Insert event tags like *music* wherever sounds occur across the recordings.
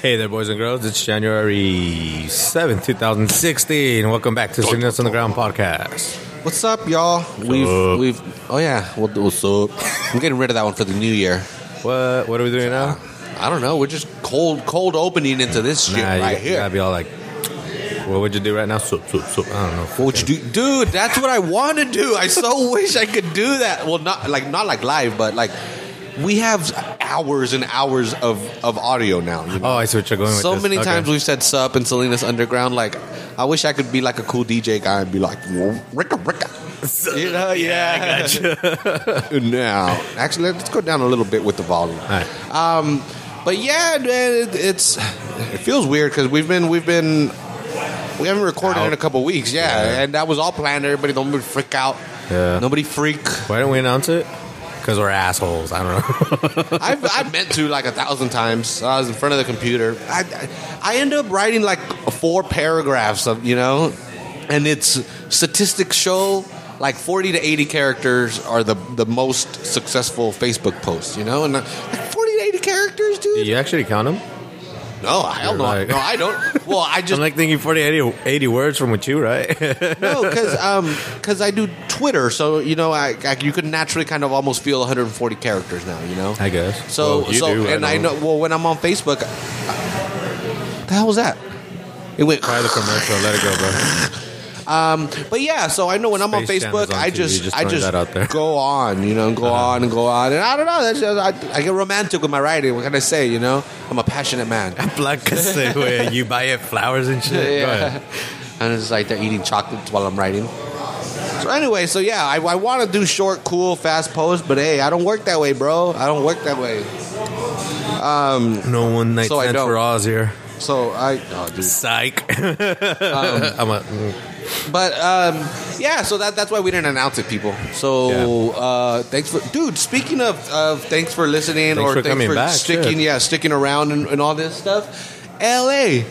Hey there, boys and girls. It's January 7th, 2016. Welcome back to the Salinas Underground podcast. What's up, y'all? we've up? we've oh yeah, what, what's up? I'm getting rid of that one for the new year. What What are we doing now? I don't know. We're just cold cold opening into this shit Nah, right you here. gotta be all like, what would you do right now? So, so, soup. I don't know. What would you do, dude? That's what I want to do. I so *laughs* wish I could do that. Well, not like not like live, but like we have hours and hours of of audio now. You know? Oh, I see what you're going with. so this. many Okay. times we've said sup and Salinas Underground. Like, I wish I could be like a cool DJ guy and be like, Ricka, Ricka. *laughs* You know, yeah. *laughs* now, actually, let's go down a little bit with the volume. All right. Um, but yeah, man, it, it's it feels weird because we've been we've been we haven't recorded Out. in a couple weeks. Yeah, Yeah. and that was all planned. Everybody don't freak out. Yeah. Nobody freak. Why don't we announce it? Because we're assholes. I don't know. *laughs* I've, *laughs* I've meant to like a thousand times. I was in front of the computer. I, I, end up writing like four paragraphs of you know, and it's statistics show like forty to eighty characters are the the most successful Facebook posts. You know, and like forty to eighty characters, Do dude. you actually count them? No, hell no, You're no, I don't. Well, I *laughs* just I'm like thinking 40, 80, 80 words from with you, right? *laughs* no, because um, cause I do Twitter, so you know, I, I you can naturally kind of almost feel 140 characters now. You know, I guess. So, Well, so, do, and I know. Well, when I'm on Facebook, the hell was that? It went. Try the commercial. Let it go, bro. *laughs* Um, but yeah, so I know when I'm on Space Jam Facebook, on I just, just I throwing just that out there. Uh-huh. go on, you know, and go on and go on, and I don't know. That's just, I, I get romantic with my writing. What can I say? You know, I'm a passionate man. Black cassette where you buy it flowers and shit. Go ahead. *laughs* and it's like they're eating chocolates while I'm writing. So anyway, so yeah, I, I want to do short, cool, fast posts, but hey, I don't work that way, bro. I don't work that way. No one night So I stand don't. for Oz here. So I, oh, dude. Psych. Um, *laughs* I'm a, mm. But um, yeah, so that that's why we didn't announce it, people. So uh, thanks for, dude. Speaking of, of thanks for listening Thanks or for thanks for back, sticking, shit. yeah, sticking around and, and all this stuff. L.A.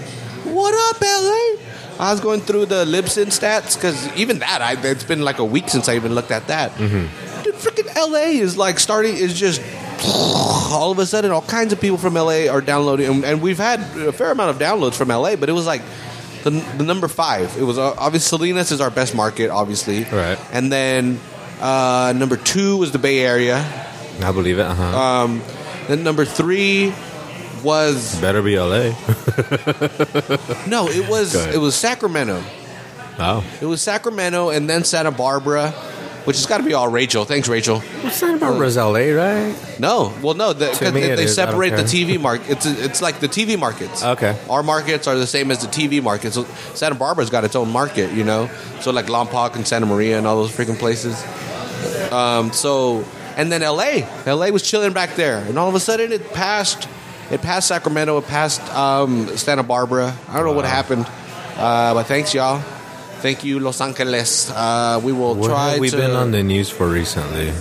What up, L.A.? I was going through the Libsyn stats because even that, I, it's been like a week since I even looked at that. Mm-hmm. Dude, freaking L.A. is like starting is just *sniffs* all of a sudden all kinds of people from LA are downloading and, and we've had a fair amount of downloads from LA but it was like the, the number five it was uh, obviously Salinas is our best market obviously Right. and then uh, number two was the Bay Area I believe it. Uh-huh. um, then number three was Better be LA. *laughs* no it was it was Sacramento oh. it was Sacramento and then Santa Barbara which has got to be all Rachel thanks Rachel Santa Barbara's LA, right? No, well, no, the, 'cause me they, it they is. I don't separate the care. TV market. It's it's like the TV markets. Okay. our markets are the same as the TV markets. So Santa Barbara's got its own market, you know. So like Lompoc and Santa Maria and all those freaking places. Um, so and then LA, LA was chilling back there, and all of a sudden it passed. It passed Sacramento. It passed um, Santa Barbara. I don't know what happened, uh, but thanks y'all. Thank you, Los Angeles. Uh, we will What try have we to been on the news for recently?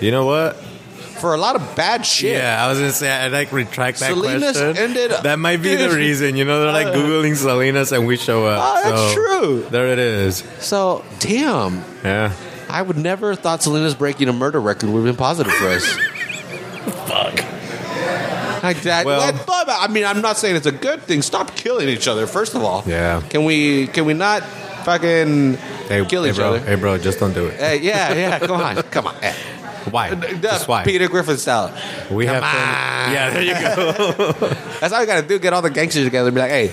You know what? for a lot of bad shit. Yeah, I was gonna say I like retract that Salinas question. ended- that might be the *laughs* reason. You know, they're like googling Salinas and we show up. Oh, that's So, true. There it is. So damn. Yeah. I would never have thought Salinas breaking a murder record would have been positive for us. Like *laughs* that. Well- what- but, I mean, I'm not saying it's a good thing. Stop killing each other. First of all, Yeah. Can we? Can we not fucking Hey, kill hey, each bro. other? Hey, bro, just don't do it. Hey, yeah, yeah. Come on, *laughs* come on. Hey. Why? Just why? Peter Griffin style. we Come have. on. yeah, there you go. *laughs* That's all you got to do. Get all the gangsters together and be like, hey,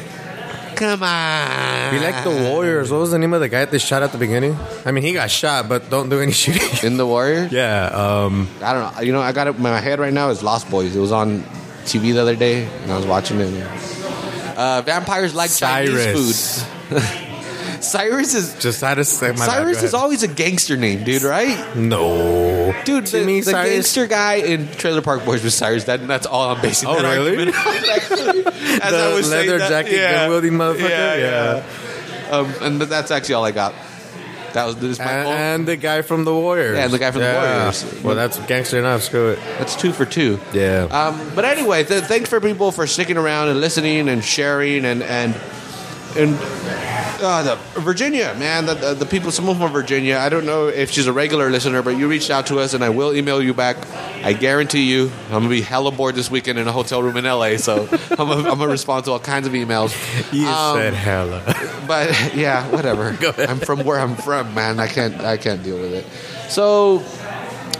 come on. We like the Warriors. What was the name of the guy that they shot at the beginning? I mean, he got shot, but don't do any shooting. in the Warrior. yeah. Um. I don't know. You know, I got it. My head right now is Lost Boys. It was on TV the other day, and I was watching it. Uh, vampires like Chinese Cyrus. food. *laughs* Cyrus is Just had to say my Cyrus is always a gangster name, dude. Right, no, dude. To the, me, the gangster guy in Trailer Park Boys was Cyrus. That, that's all I'm basing. Oh, that really? argument on, *laughs* actually. As I The was saying leather that- jacket, gun-wielding motherfucker? Yeah, yeah. Um, and that's actually all I got. That was this. My and, and the guy from the Warriors. Yeah, and the guy from the Warriors. Well, that's gangster enough. Screw it. that's two for two. Yeah. Um, but anyway, th- thanks for people for sticking around and listening and sharing and and and Uh, the Virginia, man, the, the, the people, someone from Virginia. I don't know if she's a regular listener, but you reached out to us, and I will email you back. I guarantee you, I'm gonna be hella bored this weekend in a hotel room in LA, so *laughs* I'm gonna, I'm respond to all kinds of emails. *laughs* You Um, said hella. *laughs* but yeah, whatever. I'm from where I'm from, man. I can't I can't deal with it. So.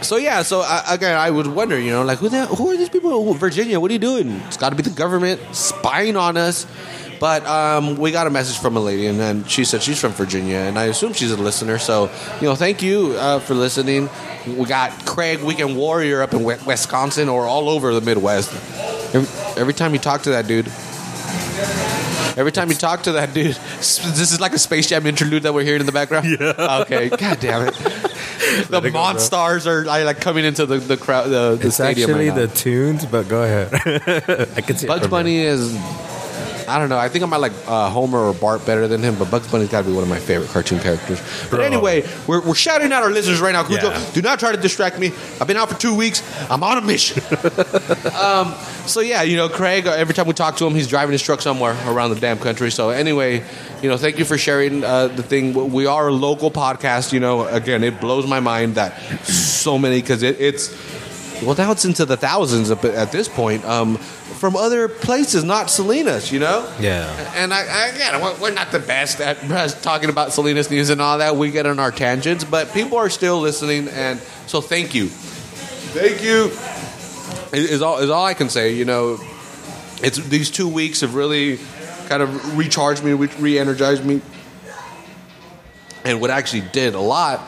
So yeah, so I, again, I would wonder, you know, like who the, who are these people? Virginia, what are you doing? It's got to be the government spying on us. But um, we got a message from a lady, and she said she's from Virginia, and I assume she's a listener. So you know, thank you uh, for listening. We got Craig Weekend Warrior up in Wisconsin or all over the Midwest. Every, every time you talk to that dude, Every time you talk to that dude, *laughs* this is like a Space Jam interlude that we're hearing in the background. *laughs* Yeah. Okay. God damn *laughs* it. The go, are like coming into the the crowd, the, the It's stadium. actually right the tunes, but go ahead. I can see it Bugs Bunny is. I don't know. I think I might like uh, Homer or Bart better than him, but Bugs Bunny's got to be one of my favorite cartoon characters. But Bro. anyway, we're, we're shouting out our listeners right now. Cujo, Yeah. do not try to distract me. I've been out for two weeks. I'm on a mission. *laughs* um, so yeah, you know, Craig. uh, Every time we talk to him, he's driving his truck somewhere around the damn country. So anyway, you know, thank you for sharing uh, the thing. We are a local podcast. You know, again, it blows my mind that so many because it, it's well now it's into the thousands at at this point um, from other places, not Salinas. You know. Yeah. And I, I again, we're- we're not the best at *laughs* talking about Salinas news and all that. We get on our tangents, but people are still listening, and so thank you, thank you. Is is all is all I can say. You know, it's these two weeks have really kind of recharged me, re energized me, and what actually did a lot.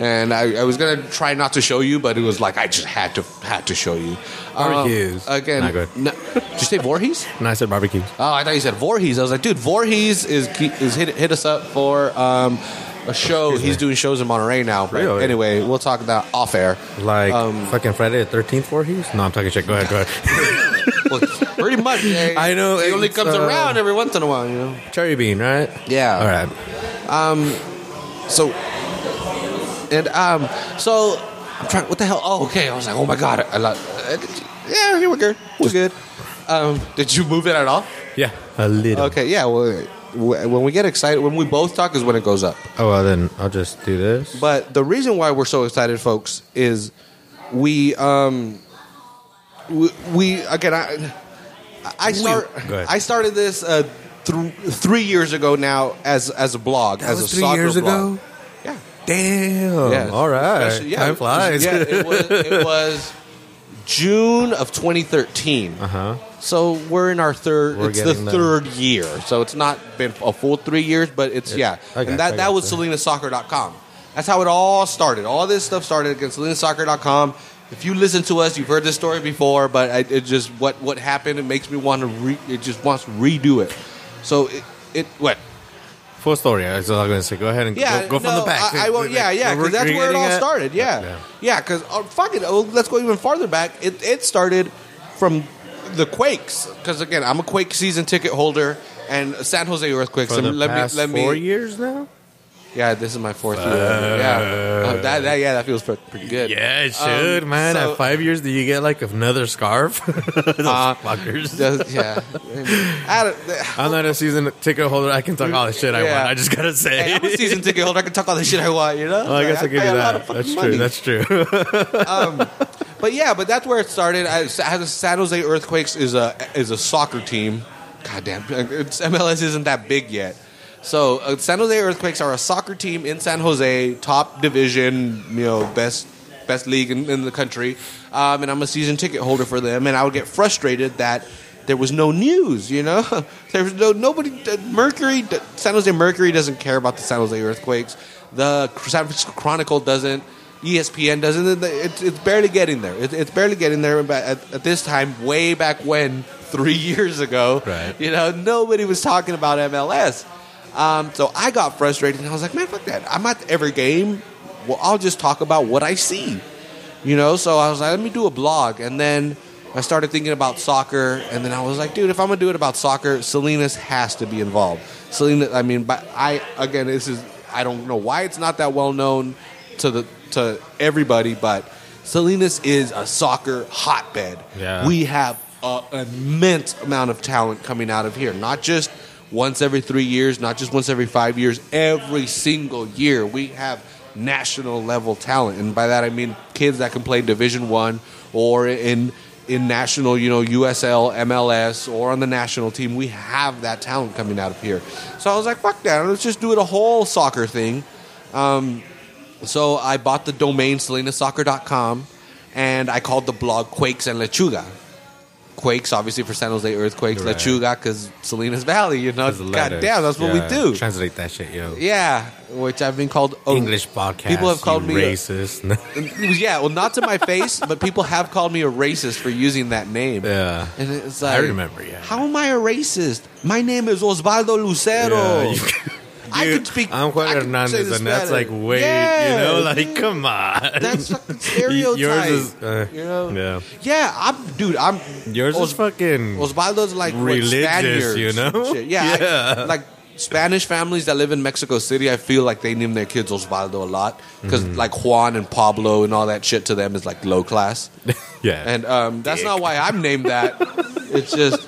And I, I was gonna try not to show you, but it was like I just had to had to show you. Um, Barbecues. again. Not good. no- did you say Voorhees? And I said barbecue. Oh, I thought you said Voorhees. I was like, dude, Voorhees is is hit, hit us up for um, a show. Excuse He's me. doing shows in Monterey now. But Really? anyway, we'll talk about off air. Like Um, fucking Friday the 13th Voorhees? No, I'm talking shit. Go ahead, go ahead. *laughs* Well, pretty much. eh, *laughs* I know, He only comes uh, around every once in a while, you know. Cherry bean, right? Yeah. All right. Um. So, and um, so I'm trying. What the hell? Oh, okay. I was like, oh my god. I love. Uh, yeah, here we're good. We're good. Um, did you move it at all? Yeah, a little. Okay. Yeah. Well, when we get excited, when we both talk, is when it goes up. Oh, well, then I'll just do this. But the reason why we're so excited, folks, is we um we, we again I I start I started this uh, th- three years ago now as as a blog That as a three soccer years blog. ago? Damn. Yeah. All right. Especially- Time flies. Yeah, it was, it was June of 2013. uh huh. So we're in our 3rd We're it's the getting there. third year. So it's not been a full three years, but it's yeah. I got and that you, I that got was you. salinasoccer.com. That's how it all started. All this stuff started against salinasoccer.com. If you listen to us, you've heard this story before, but I, it just what what happened. It makes me want to re, it just wants to redo it. So it, it what Full story. I was going to say. Go ahead and yeah, go, go from the back. I, I won't, yeah, yeah, because that's where it all started. Yeah, Yeah. yeah, because oh, uh, fuck it. Oh, let's go even farther back. It, it started from the Quakes. Because again, I'm a Quake season ticket holder and San Jose Earthquakes. For the let past me, let me. four years now? Yeah, this is my fourth year. Yeah, Uh, that, that, yeah, that feels pre- pretty good. Yeah, it should, Um, man. so- At five years, do you get like another scarf? *laughs* Those Uh, fuckers. Does- yeah. I don't- I'm not a season ticket holder. I can talk all the shit I Yeah. want. I just gotta say. Hey, I'm a season ticket holder. I can talk all the shit I want, you know? Well, I guess I'll give pay you a lot that. of fucking That's money. true. That's true. *laughs* But yeah, but that's where it started. I, San Jose Earthquakes is a is a soccer team. God damn, it's, MLS isn't that big yet. So uh, San Jose Earthquakes are a soccer team in San Jose, top division, you know, best best league in, in the country. Um, and I'm a season ticket holder for them, and I would get frustrated that there was no news. You know, *laughs* there was no nobody. uh, Mercury, San Jose Mercury doesn't care about the San Jose Earthquakes. The San Francisco Chronicle doesn't. ESPN doesn't. It's, it's barely getting there. It, it's barely getting there. But at, at this time, way back when, *laughs* three years ago, Right. you know, nobody was talking about MLS. Um, so I got frustrated, and I was like, man, fuck that. I'm at every game. Well, I'll just talk about what I see. You know, so I was like, let me do a blog, and then I started thinking about soccer, and then I was like, dude, if I'm gonna do it about soccer, Salinas has to be involved. Salinas, I mean, but I again, this is I don't know why it's not that well known to the to everybody, but Salinas is a soccer hotbed. Yeah. we have an immense amount of talent coming out of here, not just once every three years, not just once every five years. Every single year, we have national level talent, and by that I mean kids that can play Division One or in in national, you know, USL, MLS, or on the national team. We have that talent coming out of here. So I was like, fuck that. Let's just do it a whole soccer thing. Um, so I bought the domain salinasoccer.com and I called the blog Quakes and Lechuga. Quakes, obviously, for San Jose Earthquakes. Right. Lechuga, because Salinas Valley, you know. God damn, that's what Yeah, we do. Translate that shit, yo. Yeah, which I've been called a- English podcast. People have called me a- racist. *laughs* yeah, well, not to my face, but people have called me a racist for using that name. yeah. And it's like I remember, yeah. How am I a racist? My name is Osvaldo Lucero. Yeah, you- I Dude, could speak. I'm Juan Hernandez, and that's like way, Yeah, you know, like dude. come on. That's fucking *laughs* stereotype. Yours is, uh, you know? yeah. Yeah, I'm, dude. I'm. Yours is fucking Osvaldo's like what, religious, Spaniards you know? shit. Yeah, I- like Spanish families that live in Mexico City. I feel like they name their kids Osvaldo a lot because Mm-hmm. like Juan and Pablo and all that shit to them is like low class. *laughs* yeah. And um, that's not why I'm named that. *laughs* it's just,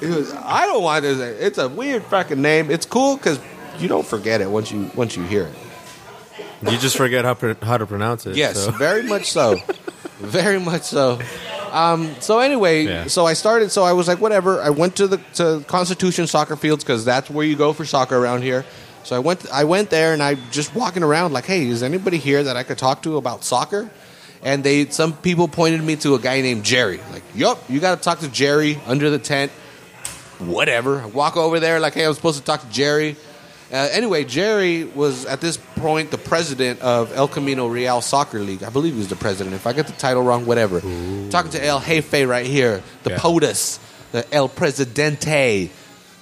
it was, I don't want this. It's a weird fucking name. It's cool because you don't forget it once you once you hear it. you just forget how pr- how to pronounce it. Yes, so. *laughs* very much so. very much so. Um, so anyway, Yeah. so I started. So I was like, whatever. I went to the to Constitution soccer fields because that's where you go for soccer around here. So I went. I went there and I just walking around like, hey, is anybody here that I could talk to about soccer? And they, some people pointed me to a guy named Jerry. Like, yup, you got to talk to Jerry under the tent. Whatever. I walk over there like, hey, I'm supposed to talk to Jerry. Uh, anyway, Jerry was at this point the president of El Camino Real Soccer League. I believe he was the president. If I get the title wrong, whatever. Talking to El Jefe right here, the Yeah. POTUS, the El Presidente.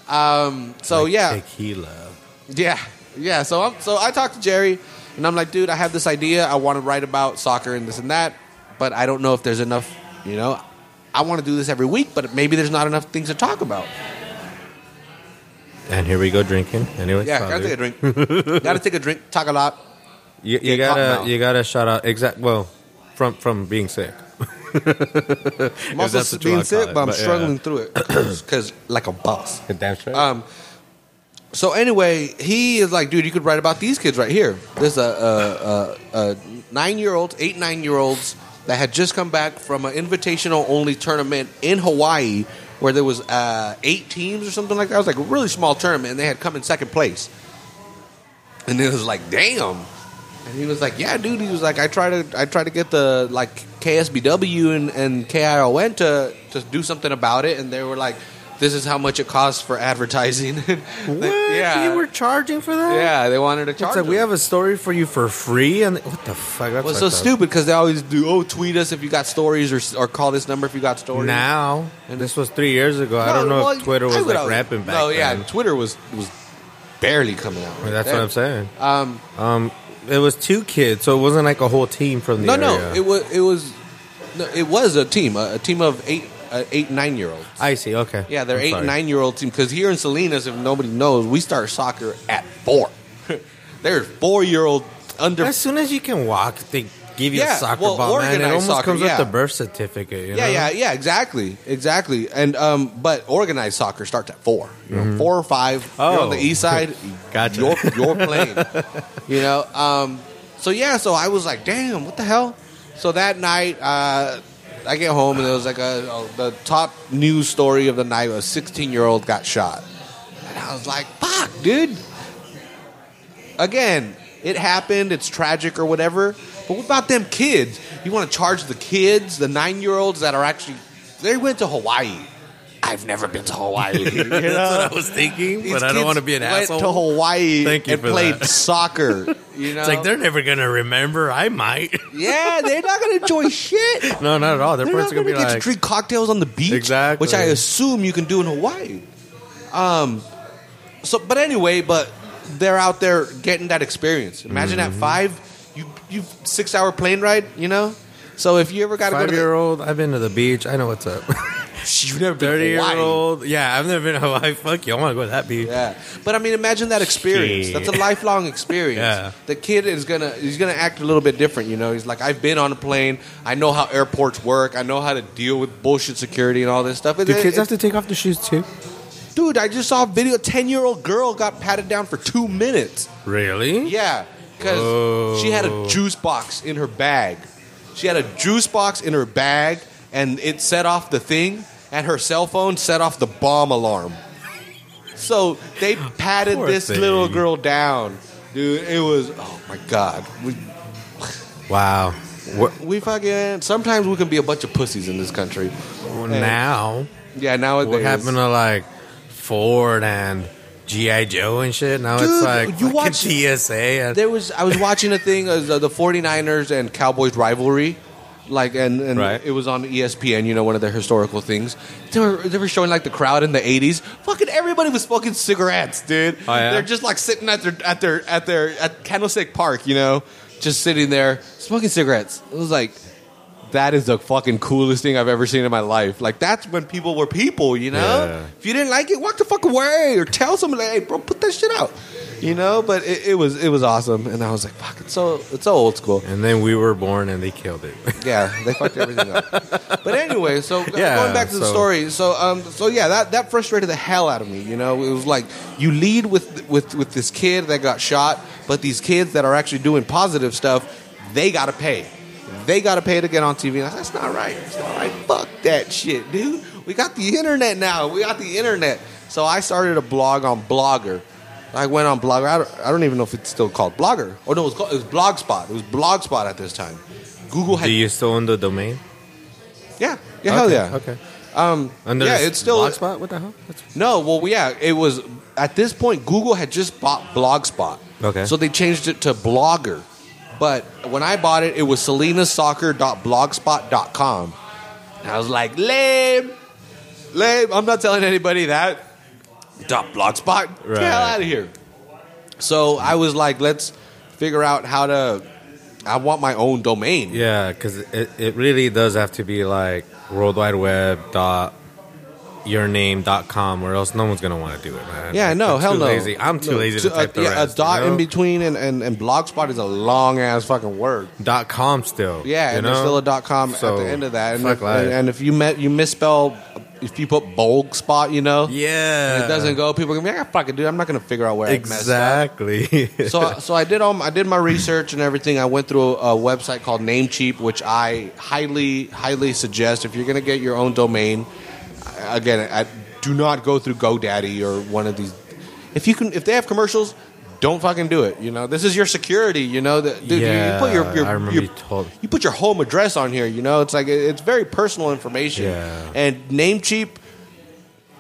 Um, so Like yeah, Tequila. yeah, yeah. So I'm, so I talked to Jerry, and I'm like, dude, I have this idea. I want to write about soccer and this and that, but I don't know if there's enough. You know, I want to do this every week, but maybe there's not enough things to talk about. And here we go drinking. Anyway, Yeah, gotta take a drink. gotta take a drink. Talk a lot. You, you gotta you gotta shout out exact well from from being sick. *laughs* I'm also that's what you being sick, it, but I'm but yeah. struggling through it because like a boss. *laughs* Damn straight. Um, so anyway, he is like, dude, you could write about these kids right here. There's a, a, a, a nine year old, eight nine year olds that had just come back from an invitational only tournament in Hawaii where there was uh, eight teams or something like that. It was like a really small tournament, and they had come in second place. And it was like, damn. And he was like, "Yeah, dude." He was like, "I try to, I try to get the like KSBW and, and KION to to do something about it." And they were like, "This is how much it costs for advertising." *laughs* what? Yeah, You were charging for that? yeah. They wanted to charge. It's like we have a story for you for free, and what the fuck? That's Well, so up. stupid because they always do. Oh, tweet us if you got stories, or or call this number if you got stories. Now, and this was three years ago. I don't know well, if Twitter was like always- rampant back No, yeah, then. Twitter was was barely coming out. Mean, that's what I'm saying. Um, Um, it was two kids, so it wasn't like a whole team from no, the no, area. it was it was no, it was a team, a, a team of eight uh, eight nine year olds. I see. Okay. Yeah, they're I'm eight sorry. and nine year old team. Because here in Salinas, if nobody knows, we start soccer at four. *laughs* They're four year old under. As soon as you can walk, they give you Yeah, a soccer well, ball, man. It almost soccer, comes yeah. with the birth certificate. You yeah, know? yeah, yeah, exactly, exactly. And um, but organized soccer starts at four. You know, four or five. You're on the Oh. east side. *laughs* Gotcha. You're, you're playing. *laughs* you know. Um, so yeah, so I was like, damn, what the hell? So that night, uh, I get home and it was like a, a the top news story of the night. A 16 year old got shot, and I was like, fuck, dude. Again, it happened. It's tragic or whatever. But what about them kids? You want to charge the kids, the nine year olds that are actually they went to Hawaii. I've never been to Hawaii. *laughs* You know? That's what I was thinking, These but I don't want to be an went asshole. to Hawaii Thank you and for played that. soccer. *laughs* You know, It's like they're never gonna remember. I might. yeah, they're not gonna enjoy *laughs* shit. no, not at all. Their They're parents not are gonna gonna be get like, to drink cocktails on the beach, Exactly. which I assume you can do in Hawaii. Um, so, but anyway, but they're out there getting that experience. Imagine Mm-hmm. at five, you you six hour plane ride, you know. So if you ever got to go five to year the, old. I've been to the beach. I know what's up. You've never been Thirty to year Hawaii. old. Yeah, I've never been to Hawaii. Fuck you. I want to go to that beach. Yeah, but I mean, imagine that experience. Shit. That's a lifelong *laughs* experience. Yeah. The kid is gonna he's gonna act a little bit different. You know, he's like, I've been on a plane. I know how airports work. I know how to deal with bullshit security and all this stuff. Do kids have to take off their shoes too? dude, I just saw a video. A Ten year old girl got patted down for two minutes. Really? Yeah, because she had a oh. juice box in her bag. She had a juice box in her bag, and it set off the thing, and her cell phone set off the bomb alarm. So they *gasps* patted Poor this thing. little girl down, dude. It was oh my god. We Wow. What, we fucking sometimes we can be a bunch of pussies in this country. now, Yeah, nowadays. what happened to like Ford and GI Joe and shit? Now Dude, it's like you watch- TSA. And, There was I was watching a thing uh, the 49ers and Cowboys rivalry like and, and Right. it was on ESPN, you know, one of their historical things. They were they were showing like the crowd in the 80s. Fucking everybody was smoking cigarettes, dude. Oh, yeah? They're just like sitting at their at their at their at Candlestick Park, you know, just sitting there smoking cigarettes. It was like that is the fucking coolest thing I've ever seen in my life. Like that's when people were people, you know. Yeah. If you didn't like it, walk the fuck away or tell somebody, hey, bro, put that shit out. You know, but it, it was it was awesome, and I was like, fuck, it's so it's so old school. and then we were born and they killed it. *laughs* Yeah, they fucked everything up. But anyway, so *laughs* Yeah, going back to the story, so um, so yeah, that that frustrated the hell out of me. You know, it was like you lead with with with this kid that got shot, but these kids that are actually doing positive stuff, they got to pay. They got to pay to get on TV. And I said, That's not right. That's not right. Fuck that shit, dude. We got the internet now. We got the internet. So I started a blog on Blogger. I went on Blogger. I don't, I don't even know if it's still called Blogger. Oh no, it was, called, it was Blogspot. It was Blogspot at this time. Google had Do you still own the domain? yeah, yeah, hell Okay, yeah. Okay. Um, Under yeah, it's still Blogspot. What the hell? That's, no. Well, yeah, it was at this point. Google had just bought Blogspot, Okay. so they changed it to Blogger. But when I bought it, it was salinasoccer.blogspot.com. And I was like, lame, lame. I'm not telling anybody that. Dot blogspot. Get the hell out of here. So I was like, let's figure out how to. I want my own domain. yeah, because it, it really does have to be like World Wide Web dot your name dot com, or else no one's gonna want to do it, man. Yeah, no, I'm hell no. Lazy. I'm too No, lazy to uh, type the yeah, rest. a dot you know? in between and, and, and blogspot is a long ass fucking word. dot com still. Yeah, and know? there's still a dot com So, at the end of that. And if, and if you met you misspell if you put bulg spot, you know, yeah, and it doesn't go, people are gonna be like, "Ah, fuck it, dude. I'm not gonna figure out where I messed up." exactly. *laughs* So so I did all I did my research and everything. I went through a, a website called Namecheap, which I highly highly suggest if you're gonna get your own domain. Again, I, do not go through GoDaddy or one of these. If you can, if they have commercials. Don't fucking do it. You know, this is your security. You know that, dude. Yeah, you put your, your, your you told- you put your home address on here. You know, it's like it's very personal information. Yeah. And Namecheap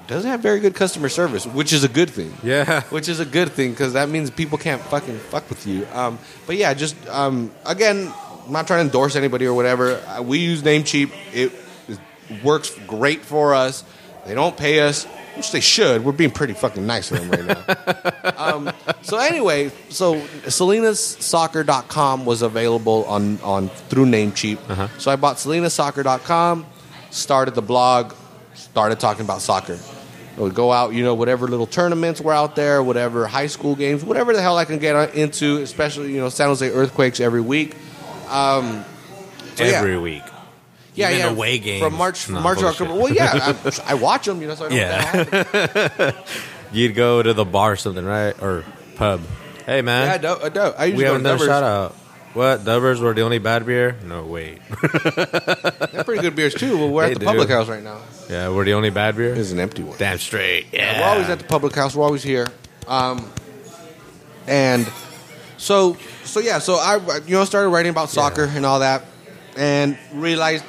doesn't have very good customer service, which is a good thing. yeah, *laughs* Which is a good thing because that means people can't fucking fuck with you. Um, but yeah, just um, again, I'm not trying to endorse anybody or whatever. Uh, we use Namecheap. It, it works great for us. They don't pay us, which they should. We're being pretty fucking nice to them right now. *laughs* um, so anyway, so salinasoccer.com was available on, on through Namecheap. Uh-huh. So I bought salinasoccer.com, started the blog, started talking about soccer. I would go out, you know, whatever little tournaments were out there, whatever high school games, whatever the hell I can get into, especially, you know, San Jose Earthquakes every week. Um, so yeah. every week. Yeah, even yeah. away games. From March, Nah, March bullshit. October. Well, yeah, I, I watch them, you know, so I know Yeah. what the hell. You'd go to the bar or something, right? Or pub. Hey man, Yeah, I do. I, do. I we haven't to done a Dubbers. shout out. What Dubbers were the only bad beer? No, wait. They're pretty good beers, too. Well, we're *laughs* They at the do. public house right now. yeah, we're the only bad beer. It's an empty one. Damn straight. Yeah, We're always at the public house. We're always here. Um, and so, so yeah, so I, you know, started writing about soccer and all that, and realized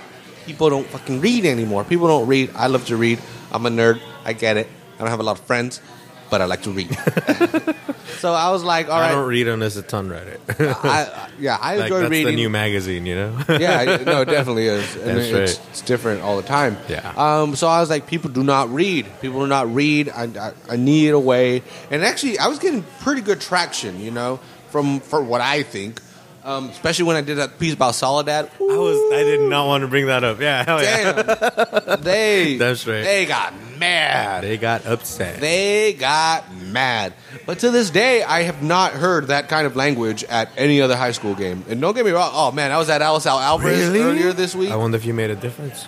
people don't fucking read anymore. People don't read. I love to read. I'm a nerd. I get it. I don't have a lot of friends, but I like to read. *laughs* so I was like, all right. I don't read unless it's unread it. *laughs* I, I- yeah, I like enjoy that's reading. the new magazine, you know. *laughs* yeah, no, it definitely is. And That's it's, right. it's different all the time. Yeah. Um, so I was like, people do not read. People do not read. I, I, I need a way. And actually, I was getting pretty good traction, you know, from for what I think. Um, especially when I did that piece about Soledad. I was. I did not want to bring that up. Yeah, hell yeah. *laughs* They That's right. They got mad. They got upset. They got mad. But to this day, I have not heard that kind of language at any other high school game. And don't get me wrong. Oh man, I was at Alice Al Alvarez earlier this week. I wonder if you made a difference.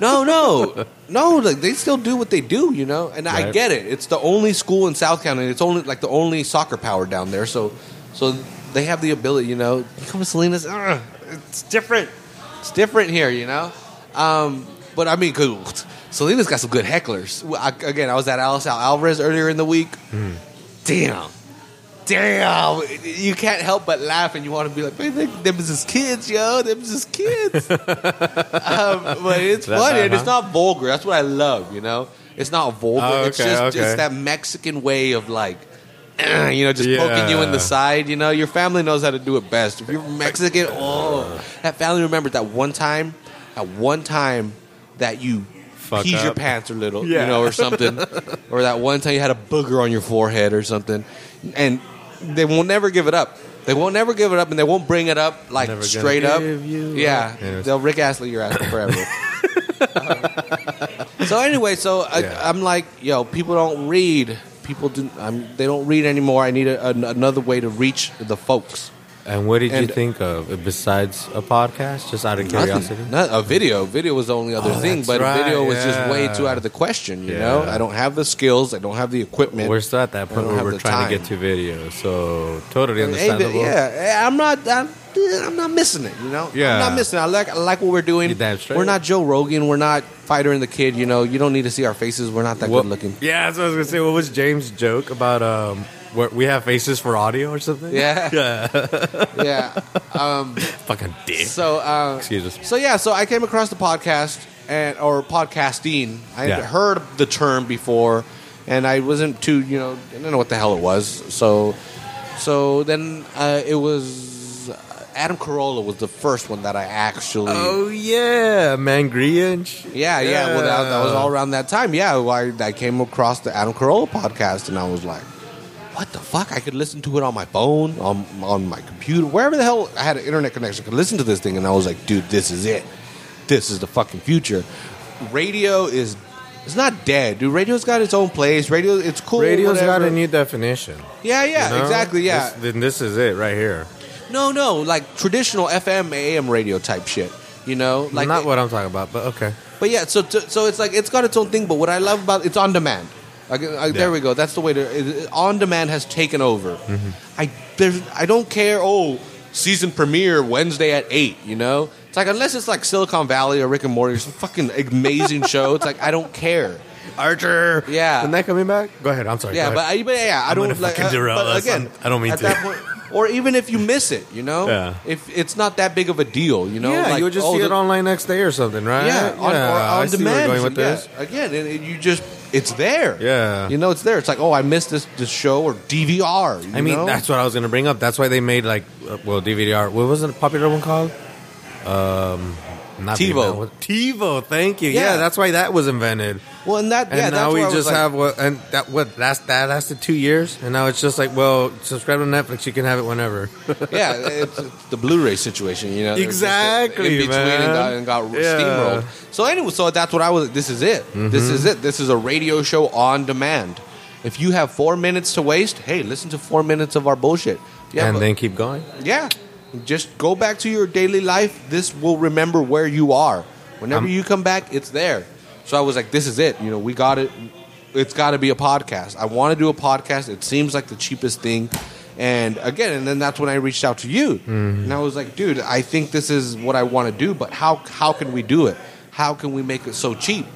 No, no, *laughs* no. Like they still do what they do, you know. And I get it. It's the only school in South County. It's only like the only soccer power down there. So, so they have the ability, you know. You come to Salinas, ugh, it's different. It's different here, you know. Um, but I mean, because Salinas got some good hecklers. I, again, I was at Alice Al Alvarez earlier in the week. Damn. Damn, you can't help but laugh, and you want to be like, "Man, they- them is just kids, yo. Them is just kids." *laughs* um, but it's funny, and it's not vulgar. That's what I love, you know. It's not vulgar. Oh, It's okay, just okay. it's that Mexican way of like, *clears throat* you know, just poking you in the side. You know, your family knows how to do it best. If you're Mexican, oh, that family remembers that one time, at one time that you Fuck your pants a little, you know, or *laughs* something, or that one time you had a booger on your forehead or something, and they will never give it up. They won't never give it up, and they won't bring it up like Never straight up. Yeah, up. They'll Rick Astley your ass forever. Um, *laughs* so anyway, so I, Yeah. I'm like, yo, people don't read. People do. I'm, they don't read anymore. I need a, an another way to reach the folks. And what did And- you think of besides a podcast? Just out of curiosity. Not, a video. Video was the only other Oh, thing, but right, video was just way too out of the question. You Yeah. know, I don't have the skills. I don't have the equipment. We're still at that point where we're the trying to get to video, so totally Hey, understandable. yeah, I'm not. I'm, I'm not missing it. You know, Yeah. I'm not missing. It. I like. I like what we're doing. You damn straight. We're not Joe Rogan. We're not Fighter and the Kid. You know, you don't need to see our faces. We're not that What- good looking. Yeah, that's what I was gonna say. What was James' joke about? Um, where we have faces for audio or something? Yeah. *laughs* yeah. *laughs* Yeah. Um, Fucking dick. so. Uh, Excuse us. So yeah, so I came across the podcast and or podcasting. I Yeah. had heard the term before, and I wasn't too you know I don't know what the hell it was. So so then uh, it was Adam Carolla was the first one that I actually. Oh yeah, Mangria and shit. Yeah, yeah. Well, that, that was all around that time. Yeah, I, I came across the Adam Carolla podcast, and I was like, "What the fuck?" I could listen to it on my phone, on on my computer, wherever the hell I had an internet connection. I could listen to this thing, and I was like, "Dude, this is it. This is the fucking future." Radio is. It's not dead, dude. Radio's got its own place. Radio, it's cool. Radio's got a new definition. Yeah, yeah, you know? exactly. Yeah. This, then this is it right here. No, no, like traditional FM, AM radio type shit. You know, like Not what I'm talking about, but okay. But yeah, so so it's like it's got its own thing. But what I love about it's on demand. I, I, There we go. That's the way to. It, on demand has taken over. Mm-hmm. I there's I don't care. Oh, season premiere Wednesday at eight. You know, it's like unless it's like Silicon Valley or Rick and Morty or some fucking amazing *laughs* show. It's like I don't care. Archer. Yeah. Isn't that coming back? Go ahead. I'm sorry. Yeah, go but. I, but yeah, I I'm don't gonna like. fucking uh, derail but us. again, I don't mean at to. That point, or even if you miss it, you know, Yeah. if it's not that big of a deal, you know, yeah, like, you'll just oh, see the- it online next day or something, right? Yeah, on, or I on see demand. Where going with yeah. Again, and, and you just it's there. Yeah. you know it's there. It's like oh, I missed this this show or DVR. you I mean, know? that's what I was going to bring up. That's why they made like, uh, well, DVR. What was the popular one called? Um, not TiVo. TiVo. Thank you. Yeah. Yeah. that's why that was invented. well, and that And yeah, now that's we where just like- have what, and that what that's that lasted two years, and now it's just like, well, subscribe to Netflix, you can have it whenever. *laughs* yeah, it's, it's the Blu-ray situation. You know, Exactly, in between man. and got, and got Yeah. steamrolled. So anyway, so that's what I was. This is it. This Mm-hmm. is it. This is a radio show on demand. If you have four minutes to waste, hey, listen to four minutes of our bullshit. Yeah, and but- then keep going. Yeah. Just go back to your daily life. This will remember where you are. Whenever I'm- you come back, it's there. So I was like, this is it. You know, we got it. It's got to be a podcast. I want to do a podcast. It seems like the cheapest thing. And again, and then that's when I reached out to you. Mm-hmm. And I was like, dude, I think this is what I want to do, but how how can we do it? How can we make it so cheap?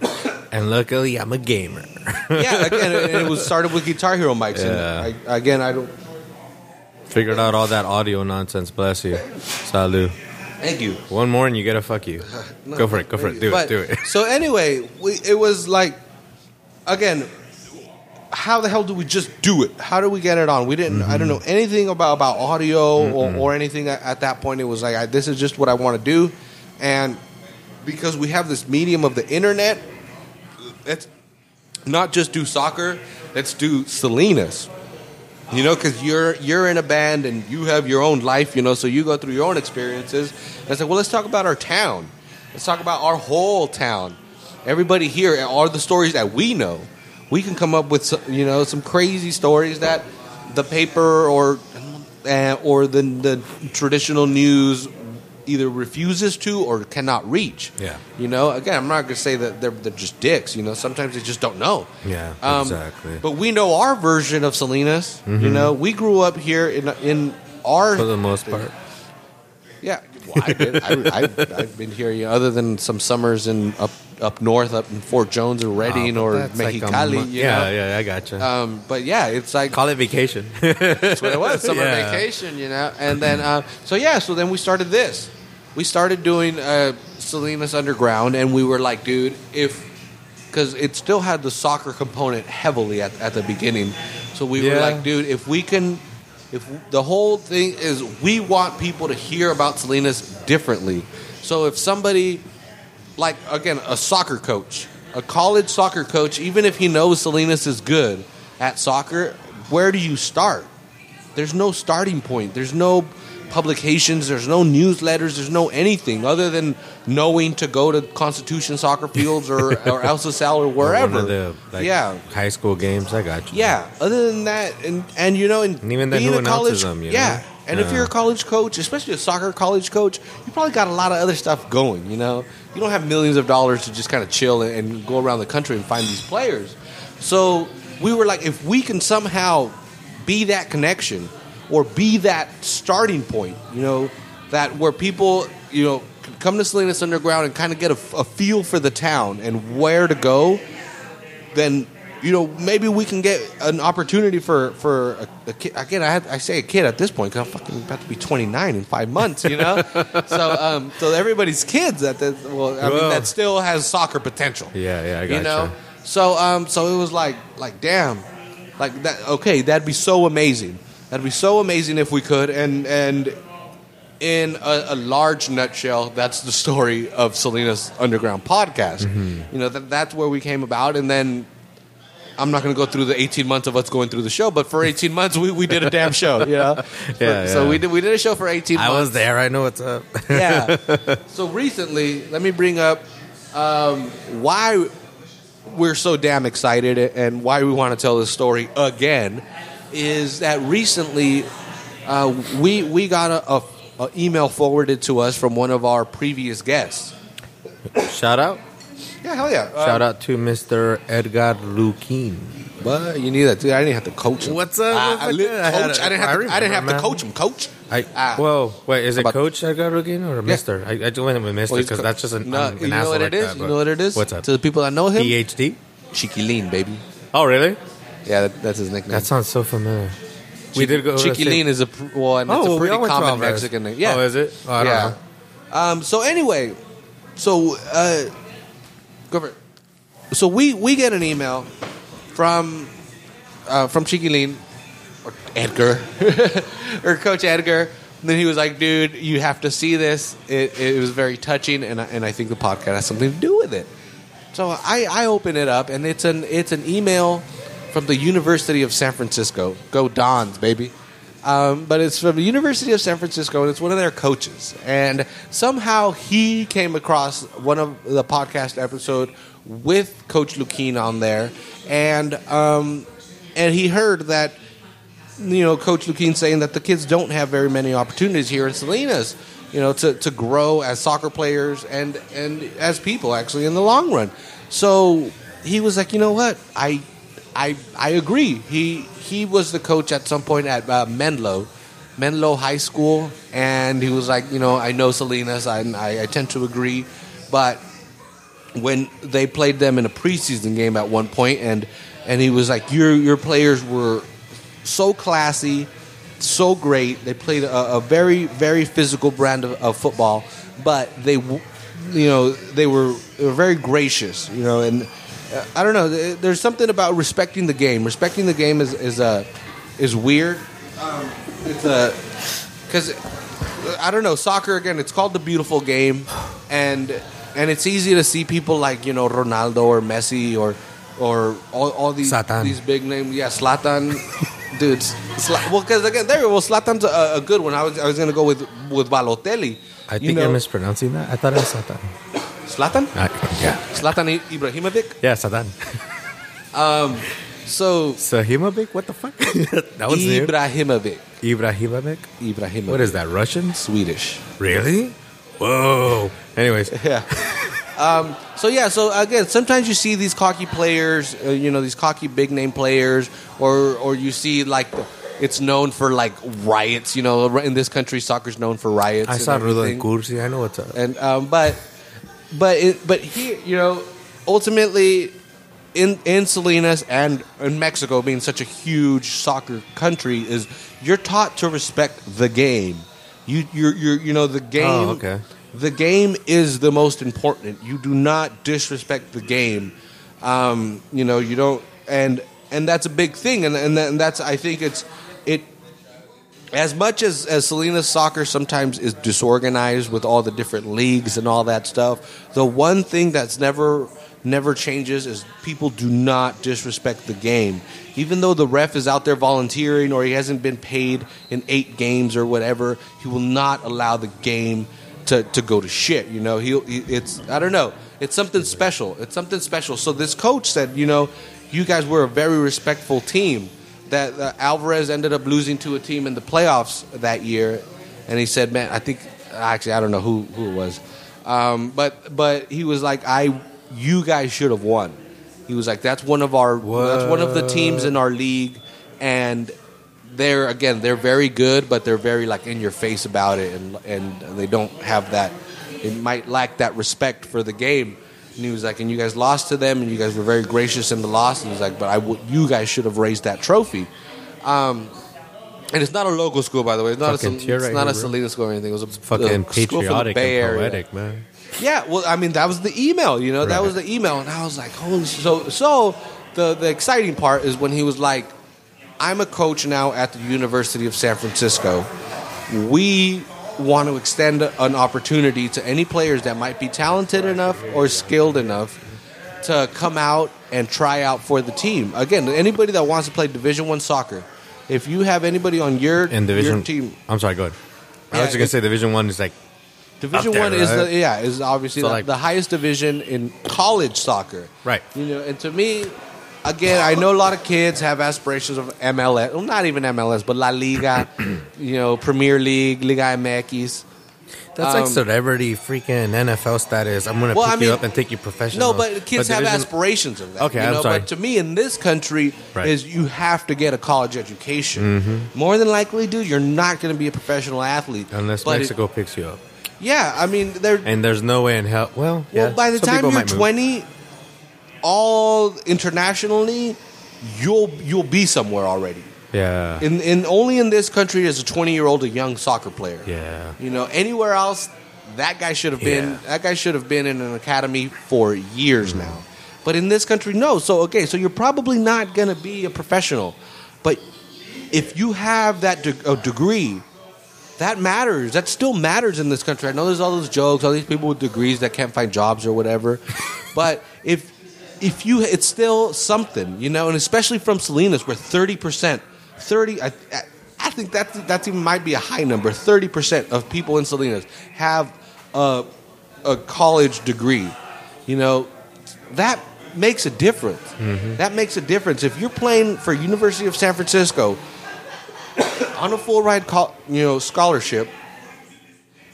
*coughs* And luckily, I'm a gamer. Yeah, again, and it was *laughs* started with Guitar Hero mics. Yeah. And I, again, I don't. Figured out all that audio nonsense. Bless you. Salud. Thank you. One more and you get a fuck you. *laughs* go for it. Go for it. Do But- it. Do it. So anyway, we, it was like, again, how the hell do we just do it? How do we get it on? We didn't. I don't mm-hmm. know anything about about audio or, or anything at, at that point. It was like I, this is just what I want to do, and because we have this medium of the internet, let's not just do soccer. Let's do Salinas. You know, because you're you're in a band and you have your own life. You know, so you go through your own experiences. And I said, well, let's talk about our town. Let's talk about our whole town. Everybody here, all the stories that we know. We can come up with you know some crazy stories that the paper or uh, or the the traditional news either refuses to or cannot reach. Yeah. You know, again, I'm not going to say that they're, they're just dicks. You know, sometimes they just don't know. Yeah, Um, exactly. But we know our version of Salinas. You know, we grew up here in in our For the most part. yeah. Well, I did. I, I've, I've been here, you know, other than some summers in up up north, up in Fort Jones or Redding Oh, or like Mexicali. you yeah, know? yeah, I gotcha. Um, but yeah, it's like Call it vacation. *laughs* that's what it was, summer Yeah. vacation, you know. And then, uh, so yeah, so then we started this. We started doing uh, Salinas Underground, and we were like, dude, if because it still had the soccer component heavily at, at the beginning. So we were like, dude, if we can, if the whole thing is we want people to hear about Salinas differently. So if somebody, like again, a soccer coach, a college soccer coach, even if he knows Salinas is good at soccer, where do you start? There's no starting point. There's no publications. There's no newsletters. There's no anything other than knowing to go to Constitution soccer fields or *laughs* or El Sal or wherever. The like, yeah, high school games. I got you. yeah. Other than that, and and you know, and, And even then, who announces college, them, you yeah. And if you're a college coach, especially a soccer college coach, you probably got a lot of other stuff going. You know, you don't have millions of dollars to just kind of chill and, and go around the country and find these players. So we were like, if we can somehow be that connection or be that starting point, you know, that where people, you know, come to Salinas Underground and kind of get a, a feel for the town and where to go, then you know maybe we can get an opportunity for for a, a kid. Again, I, had, I say a kid at this point because I'm fucking about to be 29 in five months. You know, *laughs* so um, so everybody's kids at the well, I mean that still has soccer potential. Yeah, yeah, I got you gotcha. know. So um, so it was like like damn, like that. Okay, that'd be so amazing. That'd be so amazing if we could. And and in a, a large nutshell, that's the story of Salinas Underground podcast. Mm-hmm. You know, that, that's where we came about. And then I'm not going to go through the 18 months of us going through the show, but for 18 months, we, we did a damn show, you know? *laughs* Yeah, So yeah. we did, we did a show for 18 I months. was there. I know what's up. Yeah. *laughs* so recently, let me bring up um, why we're so damn excited and why we want to tell this story again is that recently uh, we we got a, a, a email forwarded to us from one of our previous guests. Shout out. Yeah, hell yeah! Shout out to Mr. Edgar Luquin. But you need that. Dude, I didn't have to coach him. What's up? I, I, li- up? I had a- I didn't have. I to, I didn't have remember, to coach him. Coach. I, Ah. well, wait, is it About- Coach Edgar Luquin or Mister? I, I just went with Mister Well, he's because co- that's just an, no. I'm an you know asshole what it like is? that, you but- know what it is? What's up? To the people that know him, PhD. Chiquilin, baby. Oh, really? Yeah, that, that's his nickname. That sounds so familiar. We did go. to Chiquilin is a pr- well, and it's Oh, a we pretty all went common Mexican name. Yeah. Oh, is it? Oh, I don't yeah. know. Um, so anyway, so uh, So we we get an email from uh, from Lean or Edgar *laughs* or Coach Edgar. And then he was like, "Dude, you have to see this. It, it was very touching, and I, and I think the podcast has something to do with it." So I, I open it up, and it's an it's an email from the University of San Francisco. Go Dons, baby! Um, but it's from the University of San Francisco, and it's one of their coaches. And somehow he came across one of the podcast episode with Coach Luquin on there, and um, and he heard that you know, Coach Luquin saying that the kids don't have very many opportunities here in Salinas, you know, to, to grow as soccer players and and as people actually in the long run. So he was like, you know what, I I I agree. He he was the coach at some point at uh, Menlo. Menlo High School, and he was like, you know, I know Salinas, I, I, I tend to agree, but when they played them in a preseason game at one point, and and he was like, your your players were so classy, so great. They played a, a very very physical brand of, of football, but they, you know, they were they were very gracious, you know, and I don't know. There's something about respecting the game. Respecting the game is is a is weird. Um, it's a because I don't know soccer again. It's called the beautiful game, and and it's easy to see people like you know Ronaldo or Messi or or all, all these Zlatan. these big names. Yeah, Slatan, dude. Sla- well, because again, there. Well, Slatan's a, a good one. I was I was gonna go with with Balotelli. I think you know- are mispronouncing that. I thought it was Satan. Slatan. I, yeah. Slatan I- Ibrahimovic. Yeah, Satan. *laughs* So Sahimovic? What the fuck? *laughs* that was. Ibrahimovic. Ibrahimovic? Ibrahimovic. What is that, Russian? Swedish. Really? Whoa. Anyways, *laughs* Yeah. Um, so yeah, so again, sometimes you see these cocky players, uh, you know, these cocky big name players, or or you see like it's known for like riots. You know, in this country, soccer's known for riots. I saw and Cursi. I know what's up. and um, but but it, but here, you know, ultimately. In, in Salinas and in Mexico being such a huge soccer country is you're taught to respect the game. You you're, you're you know the game Oh, okay. the game is the most important. You do not disrespect the game. Um, you know, you don't, and and that's a big thing. And and, that- and that's I think it's it. As much as as Salinas soccer sometimes is disorganized with all the different leagues and all that stuff, the one thing that's never never changes is people do not disrespect the game. Even though the ref is out there volunteering or he hasn't been paid in eight games or whatever, he will not allow the game to, to go to shit. You know, he, it's I don't know. It's something special. It's something special. So this coach said, you know, you guys were a very respectful team. That uh, Alvarez ended up losing to a team in the playoffs that year, and he said, man, I think actually I don't know who who it was, um, but but he was like, I you guys should have won. He was like, that's one of our that's one of the teams in our league, and they're again they're very good, but they're very like in your face about it, and and they don't have that. It might lack that respect for the game. And he was like, and you guys lost to them, and you guys were very gracious in the loss. And he was like, but I w- you guys should have raised that trophy. Um, and it's not a local school, by the way. It's not Fucking a, Sal- it's right not a. Salinas school or anything. It was a Fucking a school from the patriotic Bay Area. poetic, man. Yeah, well, I mean, that was the email. You know, that was the email, and I was like, holy. So, so the the exciting part is when he was like, "I'm a coach now at the University of San Francisco. We want to extend an opportunity to any players that might be talented enough or skilled enough to come out and try out for the team. Again, anybody that wants to play Division One soccer, if you have anybody on your In division, your team, I'm sorry. Go ahead. I Yeah, was just gonna say Division One is like Division there, One is the yeah is obviously So, the, like- the highest division in college soccer. Right. You know, and to me, again, I know a lot of kids have aspirations of MLS. Well, not even MLS, but La Liga. *clears throat* you know, Premier League, Liga MX. that's Um, like celebrity freaking NFL status. I'm gonna Well, pick I mean- you up and take you professional. No, but kids have aspirations of that. Okay, you I'm know? sorry. But to me, in this country, Right. is you have to get a college education. Mm-hmm. More than likely, dude, you're not going to be a professional athlete unless But it- Mexico picks you up, yeah, I mean, they're and there's no way in hell. Well, Well, yeah, by the time you're might move. 20, all internationally, you'll you'll be somewhere already. yeah, In in only in this country is a 20 year old a young soccer player. yeah, You know, anywhere else, that guy should have been Yeah. that guy should have been in an academy for years mm-hmm. now. But in this country, no. So okay, so you're probably not going to be a professional, but if you have that de- a degree, that matters. That still matters in this country. I know there's all those jokes, all these people with degrees that can't find jobs or whatever, *laughs* but if if you, it's still something, you know, and especially from Salinas, where thirty percent, thirty, I, I- think that that even might be a high number. Thirty percent of people in Salinas have a a college degree, you know, that makes a difference. Mm-hmm. That makes a difference. If you're playing for University of San Francisco on a full ride, you know, scholarship,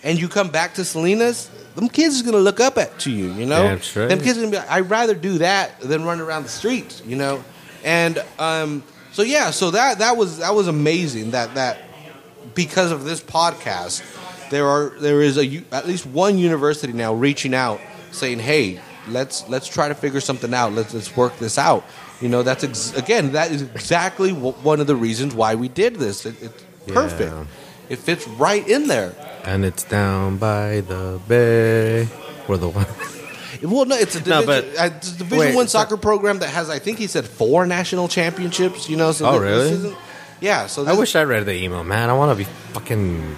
and you come back to Salinas, them kids is gonna look up at to you. You know, Damn straight. them kids are gonna be. like, I'd rather do that than run around the streets. You know, and um, so yeah, so that that was that was amazing. That that because of this podcast, there are there is a at least one university now reaching out saying, "Hey, let's let's try to figure something out. Let's let's work this out." You know, that's ex- again that is exactly w- one of the reasons why we did this. It, it's perfect. Yeah. It fits right in there. And it's down by the bay. Or the one. *laughs* Well, no, it's a No, division, but- uh, it's a division wait, one it's not- soccer program that has, I think he said, four national championships. You know, so Oh, really? Yeah. So I wish I read the email, man. I want to be fucking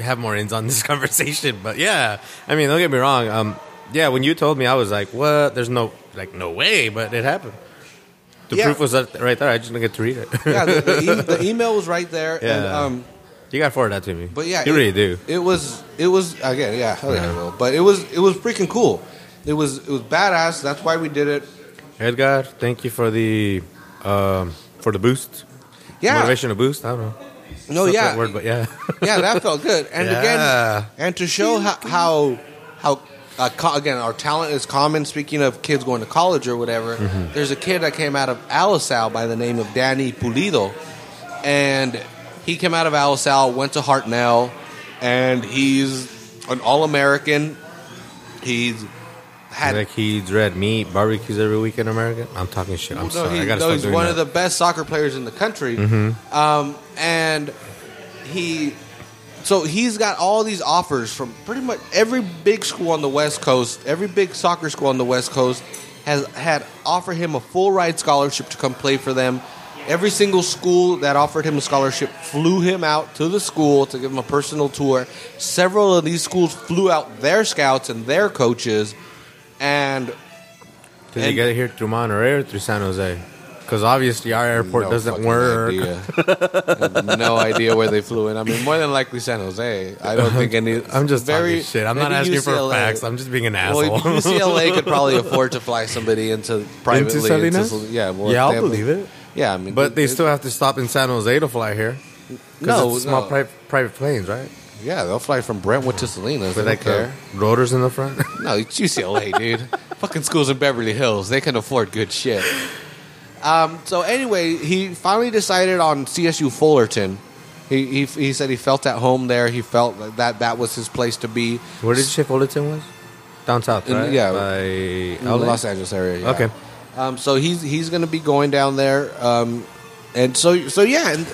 have more ins on this *laughs* conversation. But yeah, I mean, don't get me wrong. Um, yeah, when you told me, I was like, "What? There's no like no way," but it happened. The Yeah. proof was right there. I just didn't get to read it. yeah, the, the, *laughs* e- the email was right there. And, Yeah. um, you got to forward that to me. But yeah, you it- really do. It was it was again, yeah, hell yeah, I will. But it was it was freaking cool. It was it was badass. That's why we did it. Edgar, thank you for the um, for the boost. Yeah, Motivational boost. I don't know. No, Not yeah, that word, but yeah. *laughs* yeah, that felt good. And Yeah. again, and to show how how, how uh, co- again our talent is common. Speaking of kids going to college or whatever, Mm-hmm. there's a kid that came out of Alisal by the name of Danny Pulido, and he came out of Alisal, went to Hartnell, and he's an All American. He's had like he's red meat barbecues every week in America. I'm talking shit. I'm no, sorry. he- I gotta no, he's one that. of the best soccer players in the country. Mm-hmm. Um, and he, so he's got all these offers from pretty much every big school on the West Coast. Every big soccer school on the West Coast has had offered him a full ride scholarship to come play for them. Every single school that offered him a scholarship flew him out to the school to give him a personal tour. Several of these schools flew out their scouts and their coaches, and Did and- you get it here through Monterey or through San Jose? Because obviously our airport No doesn't work. idea. *laughs* No idea where they flew in. I mean, more than likely San Jose. I don't think any. *laughs* I'm just very shit. I'm not asking for UCLA. facts. I'm just being an Well, asshole. UCLA could probably *laughs* afford to fly somebody into privately. Into? Sal- yeah, well, yeah, I'll believe it. Yeah, I mean, But they still have to stop in San Jose to fly here. no, it's small no. pri- private planes, right? Yeah, they'll fly from Brentwood to Salinas. They With don't like care. rotors in the front. *laughs* No, it's UCLA, dude. Fucking schools in Beverly Hills. They can afford good shit. Um, so anyway, he finally decided on CSU Fullerton. He, he, he said he felt at home there. He felt like that that was his place to be. Where did you say Fullerton was? Down south, In- right? yeah. By LA? Los Angeles area. yeah. Okay. Um, so he's he's going to be going down there, um, and so so yeah, and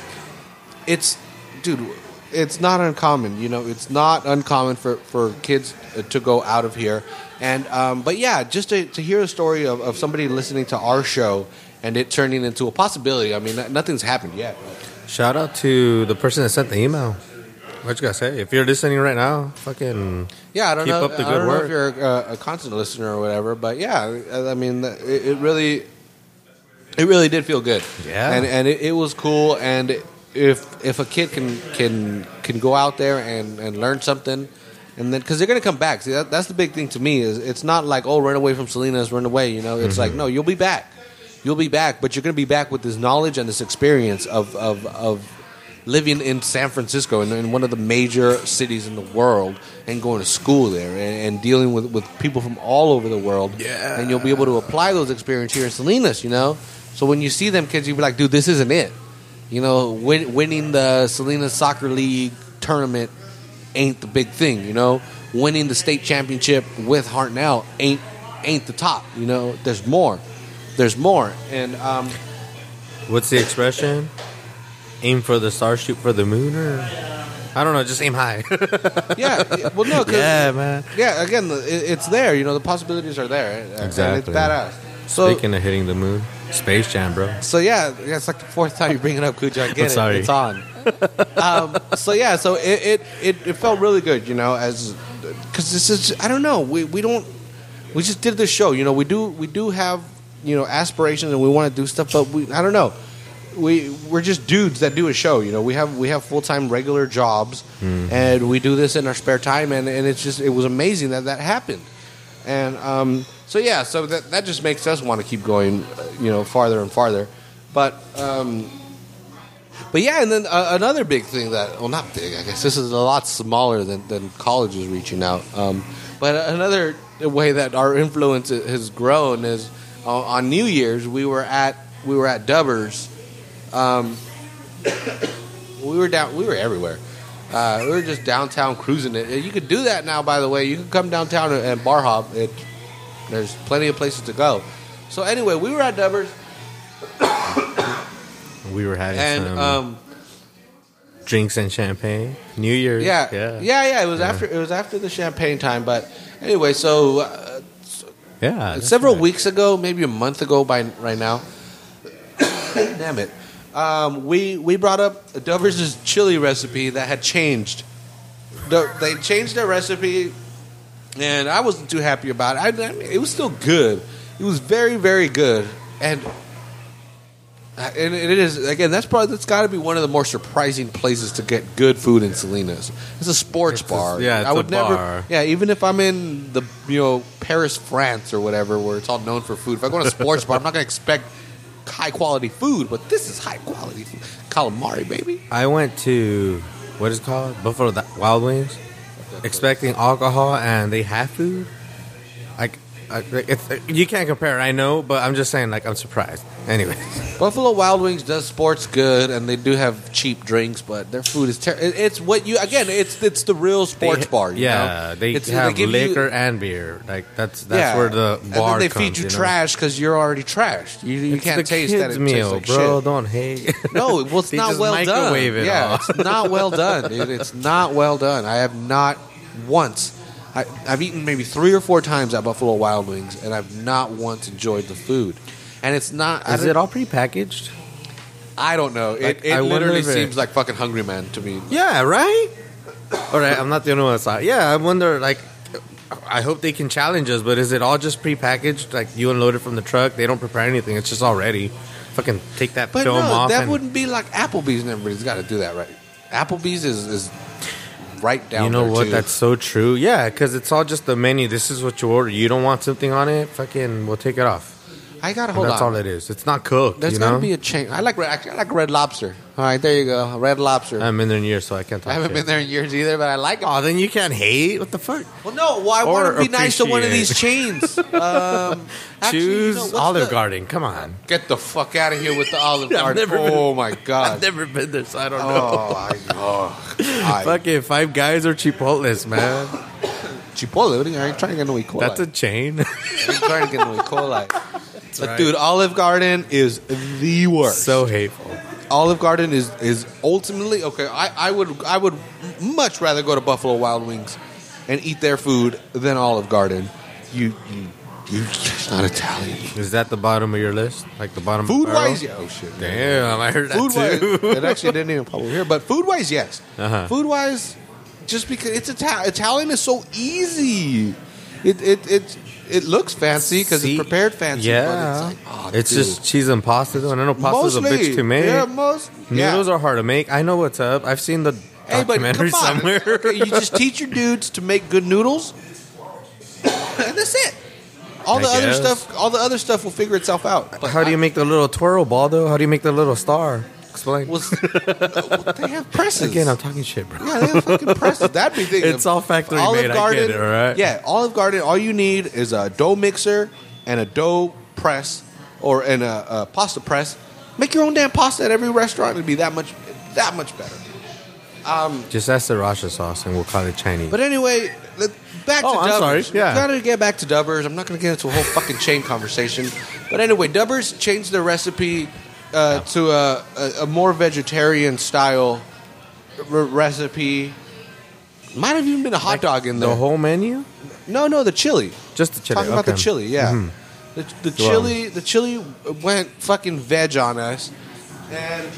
it's dude, it's not uncommon. You know, it's not uncommon for for kids uh, to go out of here, and um, but yeah, just to, to hear a story of, of somebody listening to our show and it turning into a possibility. I mean, nothing's happened yet. Shout out to the person that sent the email. What you gotta say? If you're listening right now, fucking Yeah, I don't Keep know. up the I don't know if you're a, a constant listener or whatever, but yeah, I mean, it, it really, it really did feel good. Yeah. and and it, it was cool. And if if a kid can can can go out there and and learn something, and then because they're gonna come back. See, that, that's the big thing to me is it's not like oh, run away from Salinas, run away. You know, it's Mm-hmm. like no, you'll be back. You'll be back, but you're gonna be back with this knowledge and this experience of of of living in San Francisco in, in one of the major cities in the world and going to school there and, and dealing with, with people from all over the world. Yeah. And you'll be able to apply those experiences here in Salinas, you know? So when you see them kids, you'll be like, dude, this isn't it. You know, win, winning the Salinas Soccer League tournament ain't the big thing, you know? Winning the state championship with Hartnell ain't ain't the top, you know? There's more. There's more. And um, what's the expression? Aim for the star, shoot for the moon, or I don't know. Just aim high. *laughs* yeah, well, no, 'cause- yeah, man. Yeah, again, it- it's there. You know, the possibilities are there. and- And Exactly. it's badass. So, Speaking of hitting the moon, Space Jam, bro. so yeah, yeah, it's like the fourth time you bring it up, Cujo. I get it. sorry. It's on. um, so yeah, so it, it, it, it felt really good, you know, as because this is I don't know, we, we don't we just did this show, you know, we do we do have you know aspirations and we want to do stuff, but we I don't know. We we're just dudes that do a show, you know. We have we have full time regular jobs, and we do this in our spare time, and, and it's just it was amazing that that happened. And um, so yeah, so that that just makes us want to keep going, uh, you know, farther and farther. But um, but yeah, and then uh, another big thing that well, not big, I guess this is a lot smaller than than colleges reaching out. Um, but another way that our influence has grown is uh, on New Year's we were at we were at Dubbers. Um, we were down. We were everywhere. Uh, we were just downtown cruising it. You could do that now, by the way. You can come downtown and- bar hop. It, there's plenty of places to go. So anyway, we were at Dubbers, *coughs* We were having and some um, drinks and champagne. New Year's. yeah, yeah, yeah, yeah, It was after it was after the champagne time. But anyway, so uh, yeah. several right. weeks ago, maybe a month ago, by right now. *coughs* damn it. Um, we we brought up Dubbers' chili recipe that had changed. The- They changed their recipe, and I wasn't too happy about it. I, I mean, it was still good. It was very very good, and and it is again. That's probably that's got to be one of the more surprising places to get good food in Salinas. It's a sports It's a- bar. yeah, it's I a would never. bar. Yeah, even if I'm in the you know Paris, France, or whatever, where it's all known for food. If I go to a sports bar, I'm not going to expect high quality food, but this is high quality food. calamari, baby. I went to what is it called Buffalo Wild Wings, expecting alcohol, and they have food. Like, you can't compare. I know, but I'm just saying. Like, I'm surprised. Anyway, *laughs* Buffalo Wild Wings does sports good, and they do have cheap drinks, but their food is terrible. It's what you again. It's it's the real sports They- bar. You yeah, know? they It's- have you- liquor and beer. Like that's that's yeah. where the and bar then they comes, feed you, know? trash because you're already trashed. You, you It's can't taste that it meal, like bro. shit. Don't hate. *laughs* No, well, it's not well done. it yeah, it's not well done, dude. It's not well done. I have not once. I, I've eaten maybe three or four times at Buffalo Wild Wings, and I've not once enjoyed the food. And it's not. Is it all prepackaged? I don't know. It, Like, it I literally it- seems like fucking Hungry Man to me. Yeah, right. All right, I'm not the only one saw. Yeah, I wonder. Like, I hope they can challenge us. But is it all just prepackaged? Like you unload it from the truck. They don't prepare anything. It's just all ready. Fucking take that But film no, off. that and, wouldn't be like Applebee's, and everybody's got to do that, right? Applebee's is, is right down. You know what? too. That's so true. Yeah, because it's all just the menu. This is what you order. You don't want something on it? Fucking, we'll take it off. I gotta hold that's on. all it is. It's not cooked. There's you got to be a change. I like red- I like Red Lobster. All right, there you go, Red Lobster. I haven't been there in years, so I can't talk. I haven't shit. been there in years either, but I like it. Oh, then you can't hate. What the fuck? Well, no. Well, I Or want to be nice to one of these chains. *laughs* Um, actually, you Choose know, Olive the- Garden. Come on. Get the fuck out of here with the Olive *laughs* Garden. never been- oh my god. I've never been there, so I don't know. Oh, I, oh, *laughs* I, Fucking Five Guys or Chipotle's, man. *coughs* Chipotle. what are you- I ain't trying to get no E. coli. That's a chain. I ain't trying to get no E. coli. But right. dude, Olive Garden is the worst. so hateful. Olive Garden is is ultimately okay. I, I would I would much rather go to Buffalo Wild Wings and eat their food than Olive Garden. You you you just not Italian. Is that the bottom of your list? Like the bottom Food of the barrel? wise, yeah. Oh shit. Damn, I heard that Food wise, too. it actually didn't even pop over here. But food wise, yes. Uh-huh. Food wise, just because it's Ita- Italian is so easy. It it it it looks fancy because it's prepared fancy. Yeah. but it's, like, oh, it's just cheese and pasta, though. And I know pasta's a bitch to make. Yeah, most yeah. Noodles are hard to make. I know what's up. I've seen the Hey, but documentary come on. somewhere. *laughs* Okay, you just teach your dudes to make good noodles, *coughs* and that's it. All I the other guess. stuff, all the other stuff will figure itself out. But How do you make the little twirl ball, though? How do you make the little star? Explain. Was, *laughs* they have presses Again, I'm talking shit, bro. Yeah, they have fucking presses. That'd be the thing. It's all factory made, I get it, all right? Yeah, Olive Garden. All you need is a dough mixer and a dough press, or and a, a pasta press. Make your own damn pasta at every restaurant. It'd be that much, that much better. Um, Just ask the Rasha sauce, and we'll call it Chinese. But anyway, let- back Oh, to I'm Dubbers. sorry. Yeah. Gotta get back to Dubbers. I'm not gonna get into a whole fucking chain conversation. But anyway, Dubbers changed their recipe uh, to a, a, a more vegetarian style r- recipe. Might have even been a hot dog in there. the whole menu, no, no, the chili. just the chili. Talking about the chili, yeah. Mhm. The, the Well- chili, the chili went fucking veg on us, and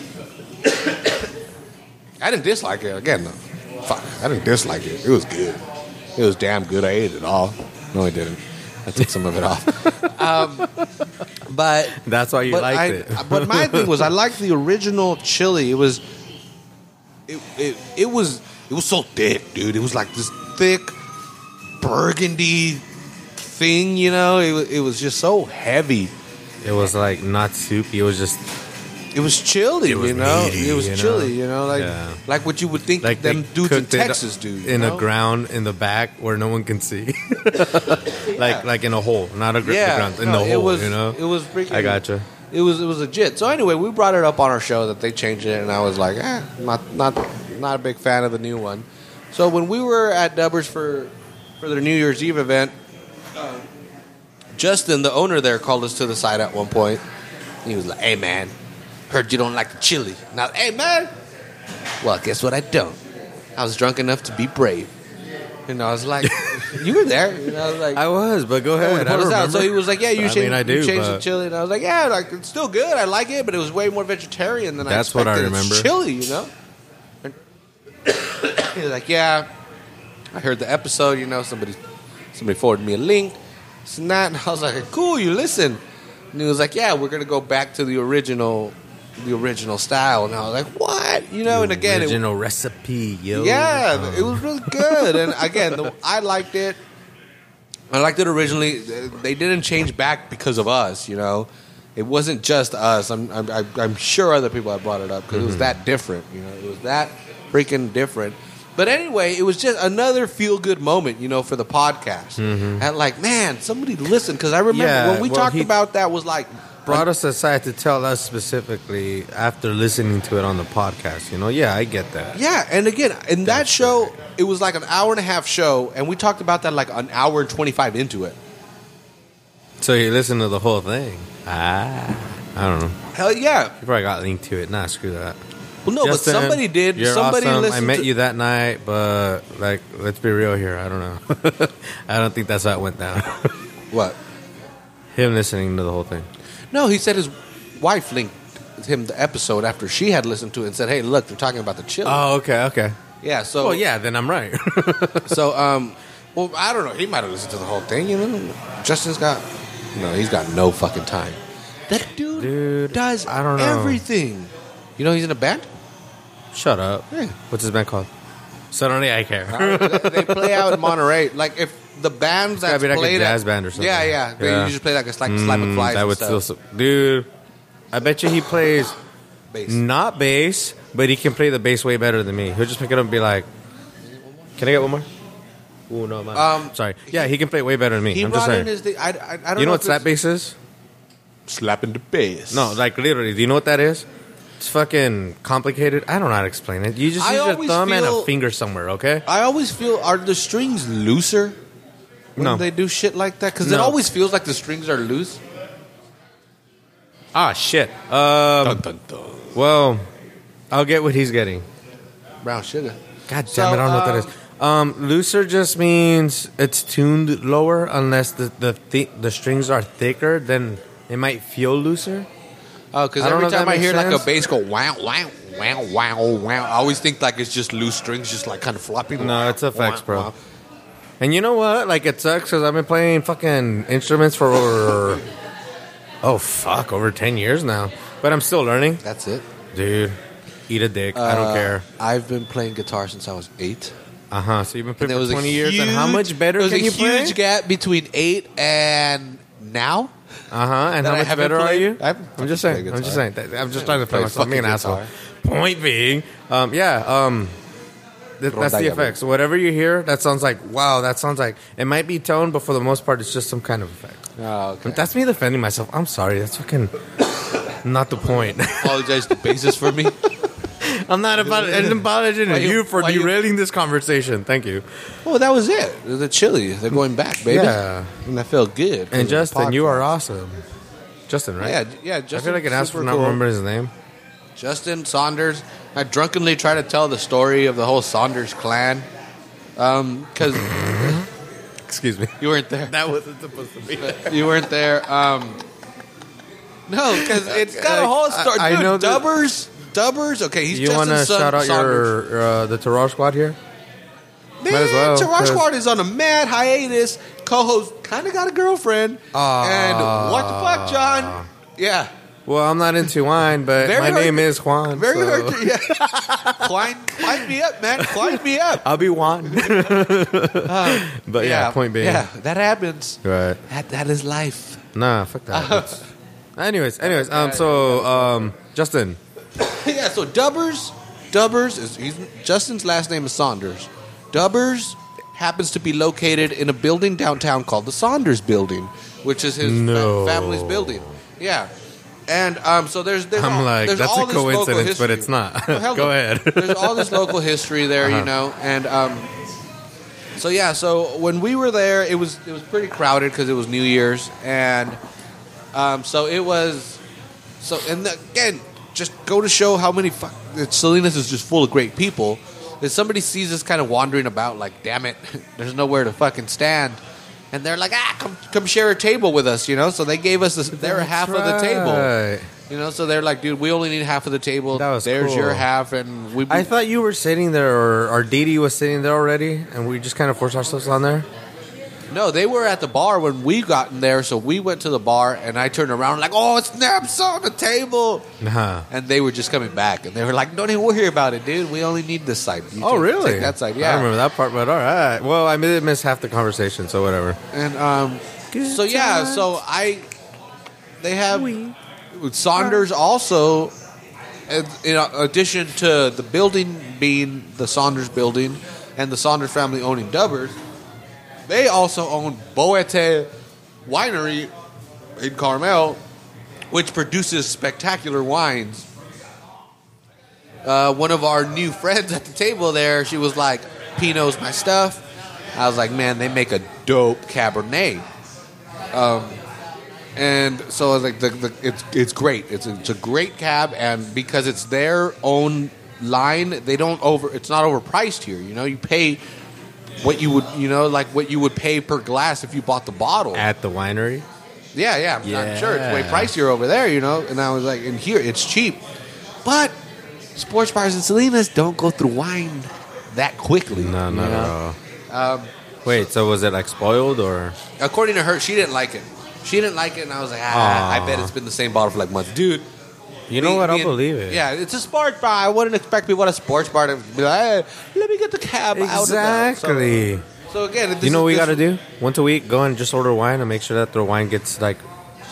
*coughs* I didn't dislike it. Again, fuck, I didn't dislike it. It was good. It was damn good. I ate it all. No, I didn't. I took some of it off. Um, but That's why you but liked I, it. but my thing was, I liked the original chili. It was, it, it, it was, it was so thick, dude. It was like this thick burgundy thing, you know. It, it was just so heavy. it was like not soupy. It was just It was chilly, It was you know. meaty, it was you know? chilly, you know, like Yeah. like what you would think like them dudes in Texas do. you in know? the ground in the back where no one can see, *laughs* like like in a hole, not a gr- Yeah, ground in no, the hole. was, you know, it was freaking. I gotcha. It was it was legit. So anyway, we brought it up on our show that they changed it, and I was like, eh, not not not a big fan of the new one. So when we were at Dubbers for for their New Year's Eve event, uh, Justin, the owner there, called us to the side at one point. He was like, "Hey man, heard you don't like the chili." Now, hey man, well, guess what? I don't. I was drunk enough to be brave. And I was like, *laughs* "You were there." And I was like, I was, but go ahead. he I pulled don't us out. remember. So he was like, "Yeah, you I changed, mean, I do, you changed the but- chili," and I was like, "Yeah, like it's still good. I like it, but it was way more vegetarian than That's I what I expected. remember. It's chili, you know." And *coughs* he was like, "Yeah, I heard the episode. You know, somebody somebody forwarded me a link. It's not." And *laughs* I was like, "Cool, you listen." And he was like, "Yeah, we're gonna go back to the original, the original style." And I was like, "What?" You know, and again, it, original recipe, yo. yeah, Um, it was really good. and again, the, I liked it. I liked it originally. They didn't change back because of us, you know. It wasn't just us. I'm I'm, I'm- sure other people have brought it up because it was that different. You know, it was that freaking different. But anyway, it was just another feel good moment, you know, for the podcast. And like, man, somebody listened because I remember Yeah, when we well, talked he- about that was like Brought us aside to tell us specifically after listening to it on the podcast. You know, yeah, I get that. Yeah, and again, in that show, it was like an hour and a half show, and we talked about that like an hour and twenty five into it. So you listen to the whole thing. Ah, I don't know. Hell yeah! You probably got linked to it. Nah, screw that. Well, no, Justin, but somebody did. You're somebody awesome. I met to, you that night, but like, let's be real here. I don't know. *laughs* I don't think that's how it went down. What? Him listening to the whole thing. No, he said his wife linked him the episode after she had listened to it and said, "Hey, look, they're talking about the chili." Oh, okay, okay. yeah. So Well, yeah, then I'm right. *laughs* So um, well, I don't know. He might have listened to the whole thing. You know, Justin's got no. He's got no fucking time. That dude, Dude, does I don't know. everything. You know, he's in a band. Shut up. Yeah. What's his band called? Suddenly I care. they play out in *laughs* Monterey. Like if the bands gotta that be like a played jazz at- band or something. Yeah, yeah. They Yeah. usually play like a slap, slap Mm, and flies. that and would stuff. still, dude. I bet you he plays Bass. not bass, but he can play the bass way better than me. He'll just pick it up and be like, "Can I get one more?" Ooh, no, man. Um, Sorry. Yeah, he can play way better than me. He I'm just brought in saying. his. I, I, I don't You know what slap bass is? Slapping the bass. No, like literally. Do you know what that is? It's fucking complicated. I don't know how to explain it. You just I use your always thumb and a finger somewhere, okay? I always feel are the strings looser when No. they do shit like that? Because it always feels like the strings are loose. Ah, shit. Um, Dun, dun, dun. well, I'll get what he's getting. Brown sugar. God damn So, it, I don't know what that is. um. Looser just means it's tuned lower unless the the thi- the strings are thicker. Then it might feel looser. Oh, because every time I hear makes like a bass go wow, wow, wow, wow, wow, I always think like it's just loose strings, just like kind of flopping. No, it's effects, Wow, bro. wow. And you know what? Like it sucks because I've been playing fucking instruments for over oh fuck over ten years now, but I'm still learning, That's it. dude. Eat a dick. I don't Uh, care. I've been playing guitar since I was eight. Uh huh. So you've been playing for twenty years, and how much better There was can a you play? huge gap between eight and now. Uh huh. And that how I much haven't better are played. you? I haven't I'm just saying. played I'm just guitar. saying. that- I'm just trying to play Play myself. Being an fucking asshole. Point being, um, yeah, um, th- that's the Rondalla, effect. So whatever you hear, that sounds like wow. That sounds like it might be tone, but for the most part, it's just some kind of effect. Oh, okay. That's me defending myself. I'm sorry. That's fucking not the point. *laughs* Apologize the basis for me. *laughs* I'm not about an apology Why to you- you for why you- derailing this conversation. Thank you. Well, that was it. The chili. They're going back, baby. Yeah. and I felt good. And Justin, you are awesome. Justin, right? Yeah, yeah. Justin, I feel like an ass for super not cool. remembering his name. Justin Saunders. I drunkenly try to tell the story of the whole Saunders clan. Um, because Excuse me. you weren't there. That wasn't supposed to be. there. *laughs* You weren't there. Um, no, because it's got a whole story. I- I Dude, know Dubbers. Dubbers. Okay, he's You Justin's want to son, shout out Saunders. your uh, the Terror Squad here? Man, Might as well, Terror 'cause- Squad is on a mad hiatus. Co-host kind of got a girlfriend. Aw. and what the fuck, John? Yeah. Well, I'm not into wine, but Very my hard- name is Juan. Very so- hard to, yeah. *laughs* climb, climb me up, man. Climb me up. I'll be Juan. *laughs* but yeah, point being, Yeah, that happens. right? That, that is life. Nah, fuck that. It's- anyways, anyways, um, so um, Justin, *laughs* yeah, so Dubbers, Dubbers is he's, Justin's last name is Saunders. Dubbers happens to be located in a building downtown called the Saunders Building, which is his fa- No. family's building. Yeah, and um, so there's, there's I'm all- like, there's that's all a this local coincidence, but history. it's not. Well, hell *laughs* Go ahead. there's all this local history there, you Uh-huh. know, and um, so yeah, so when we were there, it was it was pretty crowded because it was New Year's, and um, so it was so and the, again, just go to show how many fuck, that Salinas is just full of great people. If somebody sees us kind of wandering about, like, damn it, *laughs* there's nowhere to fucking stand. And they're like, ah, come, come share a table with us, you know. So they gave us this, their half of the table, you know. So they're like, dude, we only need half of the table. That was There's cool. your half, and we. I thought you were sitting there, or, or Didi was sitting there already, and we just kind of forced ourselves on there. No, they were at the bar when we got in there. So we went to the bar, and I turned around like, oh, it's naps on the table. Nah. And they were just coming back, and they were like, "Don't even worry about it, dude. We only need this side." You Oh, really? take that side, yeah. I remember that part, but all right. Well, I did miss half the conversation, so whatever. And um, so yeah, so I they have Saunders also. In in addition to the building being the Saunders building and the Saunders family owning Dubbers, they also own Boete Winery in Carmel, which produces spectacular wines. Uh, one of our new friends at the table there, she was like, Pinot's my stuff. I was like, man, they make a dope Cabernet. Um, and so I was like, the, the, it's it's great. It's a, it's a great cab, and because it's their own line, they don't over. It's not overpriced here. You know, you pay what you would, you know, like what you would pay per glass if you bought the bottle. At the winery. Yeah, yeah, I'm, I'm sure it's way pricier over there, you know. And I was like, and here it's cheap, but sports bars and Salinas don't go through wine that quickly. No, no, no. Um, Wait, so was it like spoiled or? according to her, she didn't like it. She didn't like it, and I was like, ah. I bet it's been the same bottle for like months, dude. You know what? and- believe it. Yeah, it's a sports bar. I wouldn't expect people at a sports bar to be like, hey, let me get the cab out of that. So- Exactly. So, again, you know what we got to do? Once a week, go and just order wine and make sure that the wine gets like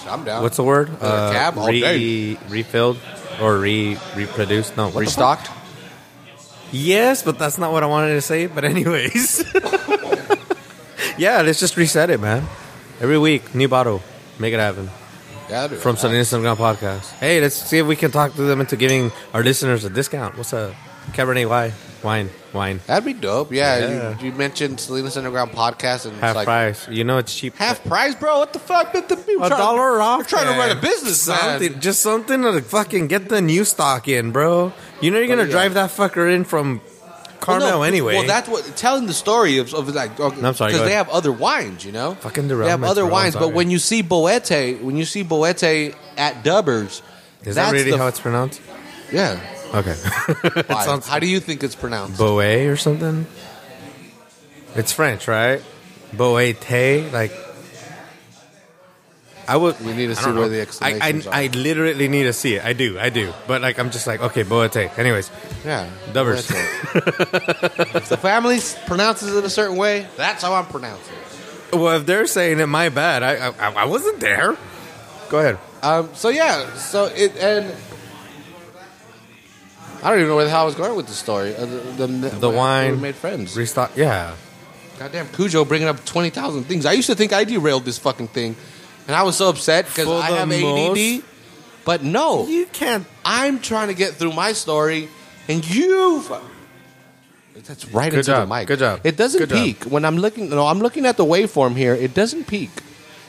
I'm down. what's the word? Another uh, cab all day. refilled or re reproduced? No, restocked? Yes, but that's not what I wanted to say. But anyways, *laughs* yeah, let's just reset it, man. Every week, new bottle, make it happen Yeah, from Salinas Underground Podcast. Hey, let's see if we can talk to them into giving our listeners a discount. What's a Cabernet wine? Wine, wine, That'd be dope. Yeah, Yeah. You, you mentioned Salinas Underground podcast and half it's like price. You know it's cheap. half price, bro. What the fuck? But the A trying- dollar off. They're trying to run a business, something, man. Just something to fucking get the new stock in, bro. You know you're gonna yeah. drive that fucker in from Carmel Well, no, anyway. Well, that's what telling the story of, of like. Oh, okay, I'm sorry, because they have other wines, you know. Fucking the They have other bro, wines, but when you see Boete, when you see Boete at Dubbers, Is that really the- how it's pronounced? Yeah. Okay. *laughs* it sounds How do you think it's pronounced? Boet or something. It's French, right? Boete, like. I would. We need to I see where know. the exclamations I, are. I, I literally need to see it. I do. I do. But like, I'm just like, okay, Boete. Anyways, yeah. Dubbers. *laughs* If the family pronounces it a certain way, that's how I'm pronouncing it. well, if they're saying it, my bad. I I, I wasn't there. Go ahead. Um, so yeah, so it and I don't even know where the hell I was going with the story. Uh, the, the, The wine. we made friends. Restock. Yeah. Goddamn Cujo bringing up twenty thousand things. I used to think I derailed this fucking thing, and I was so upset because For I the have ADD. most- But no, You can't. I'm trying to get through my story, and you. fu- That's right Good into job. the mic. Good job. It doesn't Good job. peak when I'm looking. No, I'm looking at the waveform here. It doesn't peak.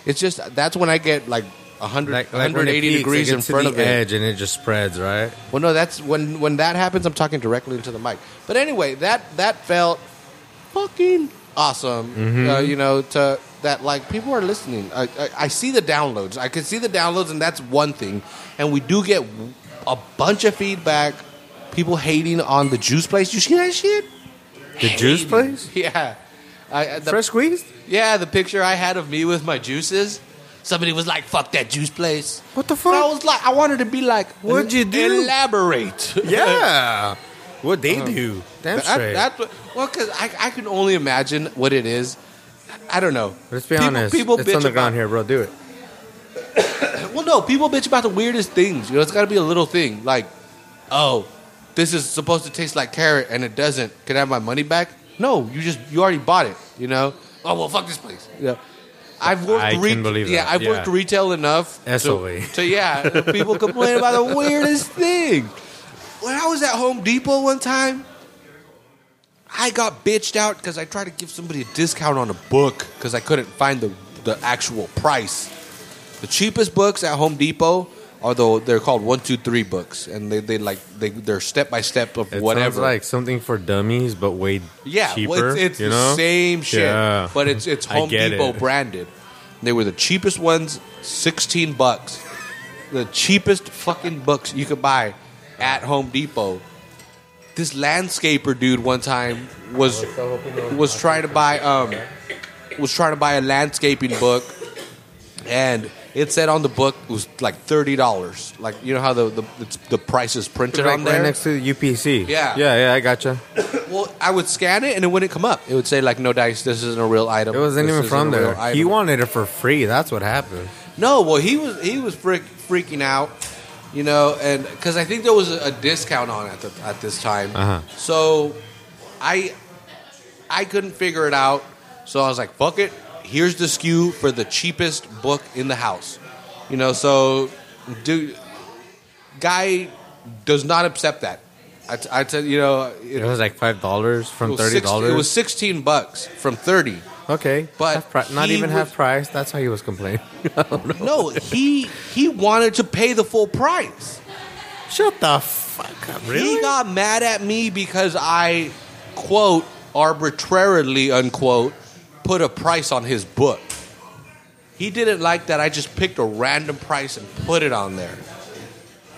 It's just that's when I get like 100, Like, like when it 180 peaks, degrees it in gets to front the of it. edge and it just spreads, right? Well, no, that's when when that happens. I'm talking directly into the mic. But anyway, that that felt fucking awesome. Mm-hmm. Uh, you know, to that like people are listening. I, I, I see the downloads. I can see the downloads, and that's one thing. And we do get a bunch of feedback. People hating on the juice place. You see that shit? The juice place? *laughs* Yeah. I, I- the, Fresh squeezed? yeah, the picture I had of me with my juices. Somebody was like, "Fuck that juice place." What the And I was like, I wanted to be like, What'd you do? Elaborate. *laughs* Yeah. What they uh-huh. do? Damn That- straight. what, well, because I, I can only imagine what it is. I don't know. Let's be People- honest. People it's bitch underground about, here, bro. Do it. *coughs* Well, no, people bitch about the weirdest things. You know, it's got to be a little thing like, oh, this is supposed to taste like carrot and it doesn't. Can I have my money back? No, you just you already bought it. You know. Oh well, fuck this place. Yeah. I've worked. I can believe yeah, that, I've worked retail enough. to- SOE. To, yeah, people complain about the weirdest thing. When I was at Home Depot one time, I got bitched out because I tried to give somebody a discount on a book because I couldn't find the the actual price. The cheapest books at Home Depot although they're called one two three books, and they, they like they they're step by step of It whatever. sounds like something for dummies, but way yeah, cheaper. well, it's, it's you the know? same shit, Yeah. but it's it's Home Depot it. branded. They were the cheapest ones, sixteen bucks. The cheapest fucking books you could buy at Home Depot. This landscaper dude one time was was trying to buy um was trying to buy a landscaping book, and it said on the book it was like thirty dollars. Like you know how the the, it's, the price is printed Right, on there. right next to the UPC. Yeah. yeah, yeah. I gotcha. Well, I would scan it and it wouldn't come up. It would say like no dice. This isn't a real item. It wasn't This even from there. He wanted it for free. That's what happened. No, well, he was he was freak, freaking out, you know, and because I think there was a, a discount on it at, the, at this time. Uh-huh. So I I couldn't figure it out. So I was like, "Fuck it! Here's the SKU for the cheapest book in the house." You know, so dude, guy does not accept that. I, t- I tell you know, It was like five dollars from thirty dollars. It was sixteen bucks from thirty. Okay, but half pri- not he even half price. That's how he was complaining. *laughs* I don't know. No, he he wanted to pay the full price. Shut the fuck up! Really? He got mad at me because I quote arbitrarily unquote put a price on his book. He didn't like that I just picked a random price and put it on there.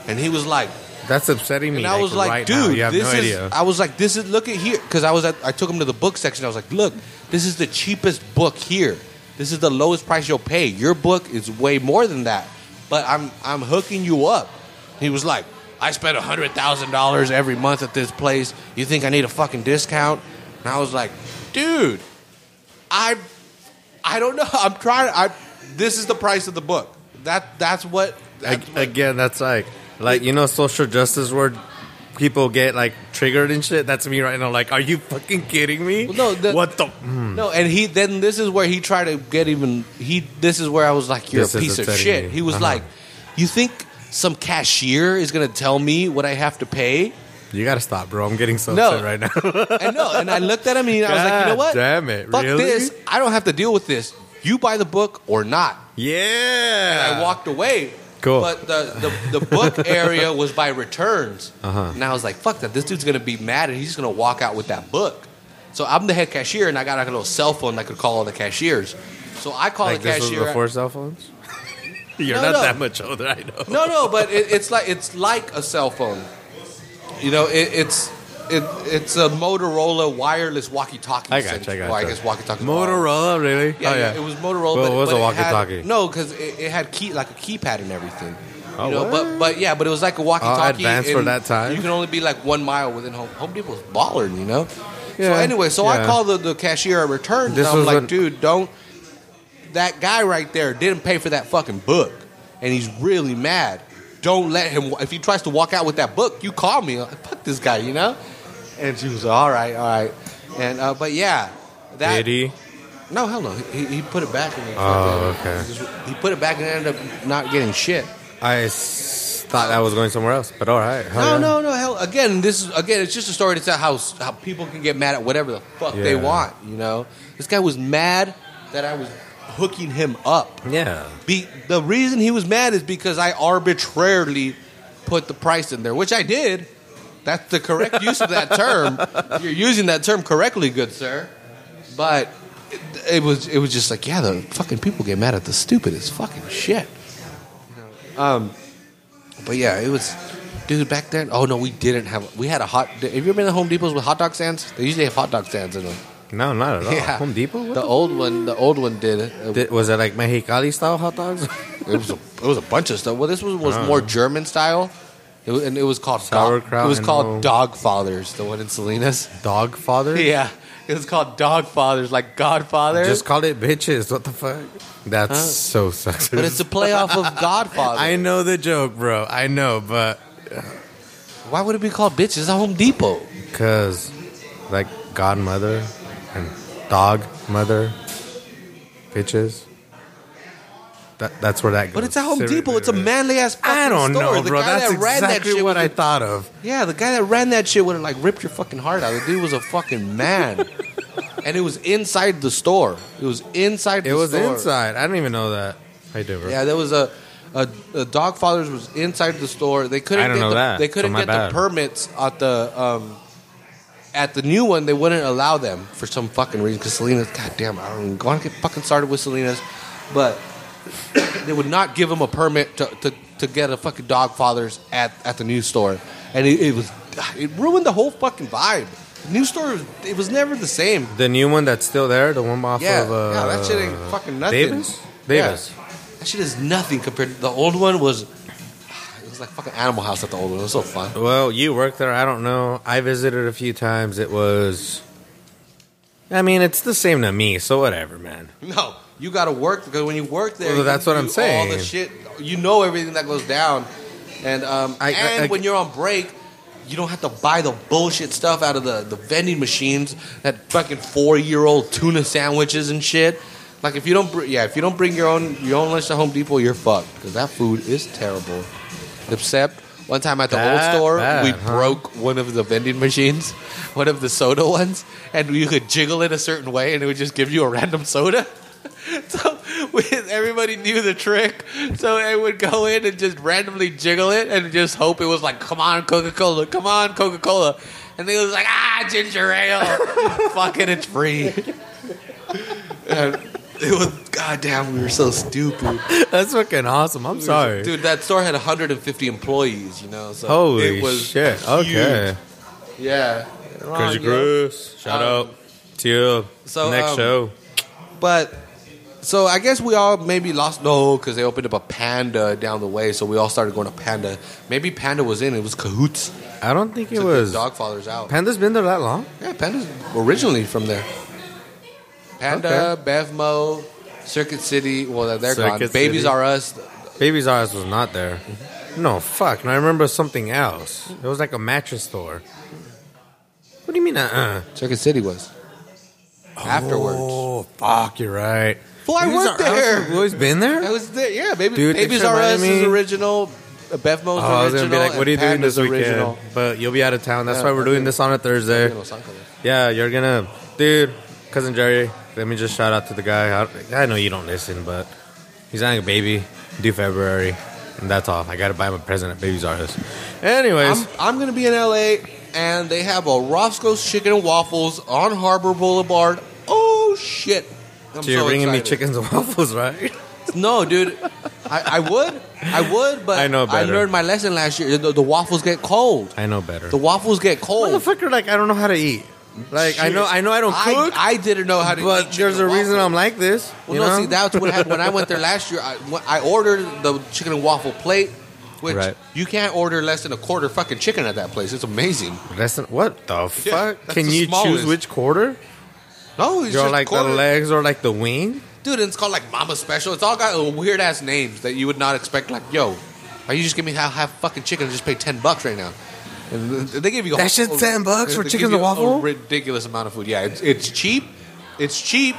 And he was like, That's upsetting me. and I was like, right dude, you have this no is. idea. I was like, this is. Look at here, because I was at. I took him to the book section. I was like, look, this is the cheapest book here. This is the lowest price you'll pay. Your book is way more than that, but I'm I'm hooking you up. He was like, I spend hundred thousand dollars every month at this place. You think I need a fucking discount? And I was like, dude, I I don't know. I'm trying. I this is the price of the book. That that's what. That's Ag- what Again, that's like, like you know, social justice where people get like triggered and shit. That's me right now. Like, are you fucking kidding me? Well, no, the- what the? Mm. No, and he then this is where he tried to get even he this is where I was like, You're This a is piece of shit. me. He was Uh-huh. like, You think some cashier is gonna tell me what I have to pay? You gotta stop, bro. I'm getting so No. upset right now. *laughs* And no, and I looked at him and I was like, you know what? damn it, Fuck really? this. I don't have to deal with this. You buy the book or not. yeah. I walked away. Cool. But the, the, the book *laughs* area was by returns. Uh-huh. And I was like, fuck that. This dude's going to be mad and he's just going to walk out with that book. So I'm the head cashier and I got like a little cell phone that could call all the cashiers. So I call Like the this was cashier. before cell phones. *laughs* You're No, not no. that much older, I know. No, no, but it, it's like it's like a cell phone. You know, it, it's it, it's a Motorola wireless walkie-talkie. I got you, I essentially. got Well, I you. guess walkie-talkie. Motorola, really? Yeah, oh, yeah, it was Motorola. Well, but it was but a had- walkie-talkie. no, because it, it had key like a keypad and everything. Oh, you know, what? but but yeah, but it was like a walkie-talkie. advanced for and that time. You can only be like one mile within Home Home Depot's baller, you know. Yeah, So anyway, so I called the, the cashier at return. This and I'm was like, when- dude, don't. That guy right there didn't pay for that fucking book, and he's really mad. Don't let him. If he tries to walk out with that book, you call me. Fuck this guy, you know. And she was all right, all right. And uh, but yeah, that Did he? no, hell no. He, he put it back. in he, Oh, okay. he just- He put it back and ended up not getting shit. I s- thought that was going somewhere else, but all right. Hell No, yeah. no, no. Hell, again, this is again. It's just a story to tell how how people can get mad at whatever the fuck they want. You know, this guy was mad that I was hooking him up. Yeah. Be, the reason he was mad is because I arbitrarily put the price in there, which I did. That's the correct use of that term. You're using that term correctly, good sir. But it, it was it was just like, yeah, the fucking people get mad at the stupidest fucking shit. Um, but yeah, it was, dude. Back then, oh no, we didn't have. We had a hot. Have you ever been to Home Depots with hot dog stands? They usually have hot dog stands in them. No, not at all. Yeah, Home Depot? What The the old one, the old one did it. It Did, was it like Mexicali style hot dogs? It was a, it was a bunch of stuff. Well, this was, was Oh. more German style, it and it was called Sauerkraut Dog, it was called Dog Fathers, the one in Salinas. Dog father? *laughs* Yeah, it was called Dog Fathers, like Godfather. Just call it bitches. What the fuck? That's so sexist. but it's a play off of Godfather. *laughs* I know the joke, bro. I know, but Why would it be called bitches It's a Home Depot. because like godmother and dog mother bitches. That, that's where that goes. But it's a Home Depot. It's a manly ass fucking I don't store. know, the bro. guy That's that ran that exactly shit what was I a- thought of. Yeah, the guy that ran that shit would have like ripped your fucking heart out. The dude was a fucking man, and it was inside the store. It was inside. It the was store. inside. I didn't even know that. How you doing, bro? Yeah, there was a, a, a Dog Fathers was inside the store. They couldn't I don't get know the, that, they couldn't my get bad. the permits at the um at the new one. They wouldn't allow them for some fucking reason. Because Salinas, goddamn, I don't want to get fucking started with Salinas, but they would not give him a permit to, to, to get a fucking Dog Fathers at, at the new store, and it, it was it ruined the whole fucking vibe. The new store was, it was never the same. The new one that's still there, the one off Yeah, of uh, yeah, that shit ain't fucking nothing. Davis. Yeah. Davis. That shit is nothing compared to the old one. Was it was like fucking Animal House at the old one. It was so fun. Well, you worked there. I don't know. I visited a few times. It was. I mean, it's the same to me. So whatever, man. No, You got to work because when you work there, Well, you that's what do I'm saying. All the shit, you know everything that goes down, and um, I- I- and I- when you're on break. You don't have to buy the bullshit stuff out of the, the vending machines, that fucking four year old tuna sandwiches and shit. Like if you don't, br- yeah, if you don't bring your own your own lunch to Home Depot, you're fucked because that food is terrible. Except one time at the That old store, bad, we huh? broke one of the vending machines, *laughs* one of the soda ones, and you could jiggle it a certain way, and it would just give you a random soda. *laughs* We, everybody knew the trick, so it would go in and just randomly jiggle it, and just hope it was like, "Come on, Coca Cola! Come on, Coca Cola!" And they was like, "Ah, ginger ale! *laughs* Fucking, it's free." And it was goddamn. We were so stupid. That's fucking awesome. I'm sorry. dude. That store had 150 employees. You know, so Holy it was shit. Okay. Yeah, Crazy Ron, you know? Chris. Shout Um, out to you. so, Next um, show. But so I guess we all maybe lost no because they opened up a Panda down the way, so we all started going to Panda. Maybe Panda was in. It was cahoots. I don't think it Took was. the Dogfather's out. Panda's been there that long? yeah, Panda's originally from there. Panda, Bevmo, Circuit City. Well, they're gone. Circuit Babies City. R Us. Baby's Eyes was not there. No, fuck. No, I remember something else. It was like a mattress store. What do you mean, uh-uh? Circuit City was afterwards. Oh, fuck, you're right. Well, I Babies worked R Us there. has always been there? I was there. Yeah, Baby, Dude, Babies it R Us is me- original. uh, Bevmo's Oh, I was original. gonna be like, "What are you and doing this weekend?" Original. But you'll be out of town. That's Yeah, why we're I'll doing be- this on a Thursday. You know, San Yeah, you're gonna, dude, cousin Jerry. Let me just shout out to the guy. I, I know you don't listen, but he's having a baby due February, and that's all. I gotta buy him a present at Babies R Us. Anyways, I'm, I'm going to be in LA, and they have a Roscoe's Chicken and Waffles on Harbor Boulevard. Oh shit! I'm so you're so bringing me chickens and *laughs* waffles, right? No, dude, I, I would, I would, but I know I learned my lesson last year. The, the waffles get cold. I know better. The waffles get cold. Motherfucker, like I don't know how to eat. Like I know, I know, I don't cook, I, I didn't know how to. but eat there's a chicken reason. I'm like this. Well, you no, know? see, that's what happened when I went there last year. I, I ordered the chicken and waffle plate, which Right. you can't order less than a quarter fucking chicken at that place. It's amazing. Less than- what the fuck? that's Can the you smallest. choose which quarter? No, it's You're just like quarter. the legs or like the wing? Dude, and it's called like Mama Special. It's all got uh, weird ass names that you would not expect. Like, yo, are you just give me half, half fucking chicken and just pay ten bucks right now? And they give you a That's just 10 bucks for they chicken and you a waffle? ridiculous amount of food. Yeah, it's, it's cheap. It's cheap,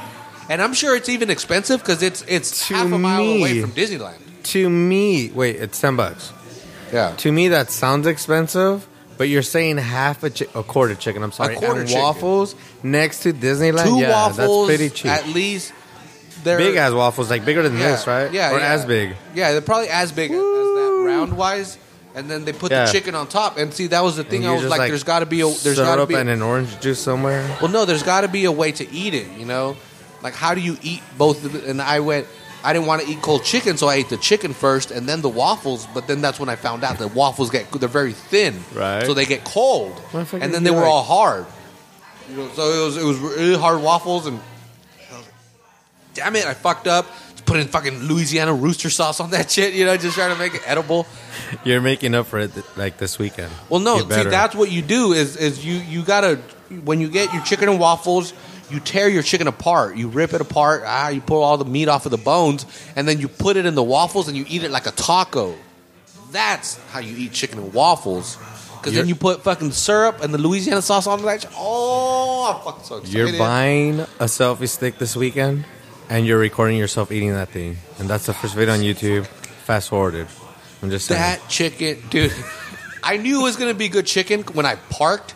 and I'm sure it's even expensive because it's it's To half a mile away from Disneyland. To me, wait, it's ten bucks. Yeah, To me, that sounds expensive, but you're saying half a chi- a quarter chicken. I'm sorry, quarter and chicken. waffles next to Disneyland. two yeah, waffles that's pretty cheap. at least. They're big ass waffles, like bigger than yeah, this, right? Yeah, or yeah. as big. Yeah, they're probably as big as that round wise. And then they put Yeah. the chicken on top. And see, that was the thing. And I you was just, like, "There's got to be a there's got to syrup be and an orange juice somewhere. well, no, there's got to be a way to eat it. You know, like how do you eat both? Of it? And I went. I didn't want to eat cold chicken, so I ate the chicken first and then the waffles. But then that's when I found out that waffles get they're very thin, Right. So they get cold, and then they were like- all hard. You know, so it was it was really hard waffles, and I was like, damn it, I fucked up. Just put in fucking Louisiana rooster sauce on that *laughs* shit. You know, just trying to make it edible. You're making up for it th- like this weekend. Well, no, Get see, better. that's what you do is is you you gotta when you get your chicken and waffles, you tear your chicken apart, you rip it apart, ah, you pull all the meat off of the bones, and then you put it in the waffles and you eat it like a taco. That's how you eat chicken and waffles. Because then You're- put fucking syrup and the Louisiana sauce on that. Oh, I'm fucking so excited. You're buying a selfie stick this weekend, and you're recording yourself eating that thing, and that's the first video on YouTube. Fast forwarded. I'm just saying. that chicken, dude. *laughs* I knew it was gonna be good chicken when I parked,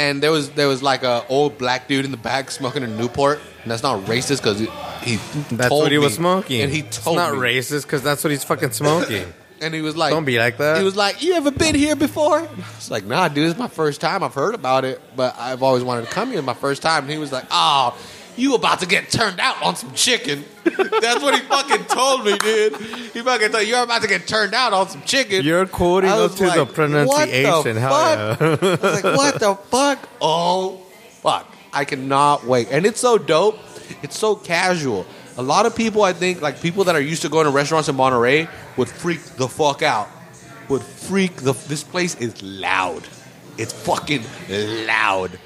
and there was there was like a old black dude in the back smoking a Newport, and that's not racist because he, he that's told what he was smoking. and he it's told not me, racist because that's what he's fucking smoking. *laughs* and he was like, Don't be like that. He was like, "You ever been here before?" I was like, "Nah, dude, it's my first time. I've heard about it, but I've always wanted to come here. My first time." And he was like, "Oh." You about to get turned out on some chicken? *laughs* That's what he fucking told me, dude. He fucking told you're about to get turned out on some chicken. You're quoting up to like, the what pronunciation. the Hell fuck? yeah. I was like, what the fuck? *laughs* Oh, fuck. I cannot wait. And it's so dope. It's so casual. A lot of people, I think, like people that are used to going to restaurants in Monterey, would freak the fuck out. Would freak the. This place is loud. It's fucking loud.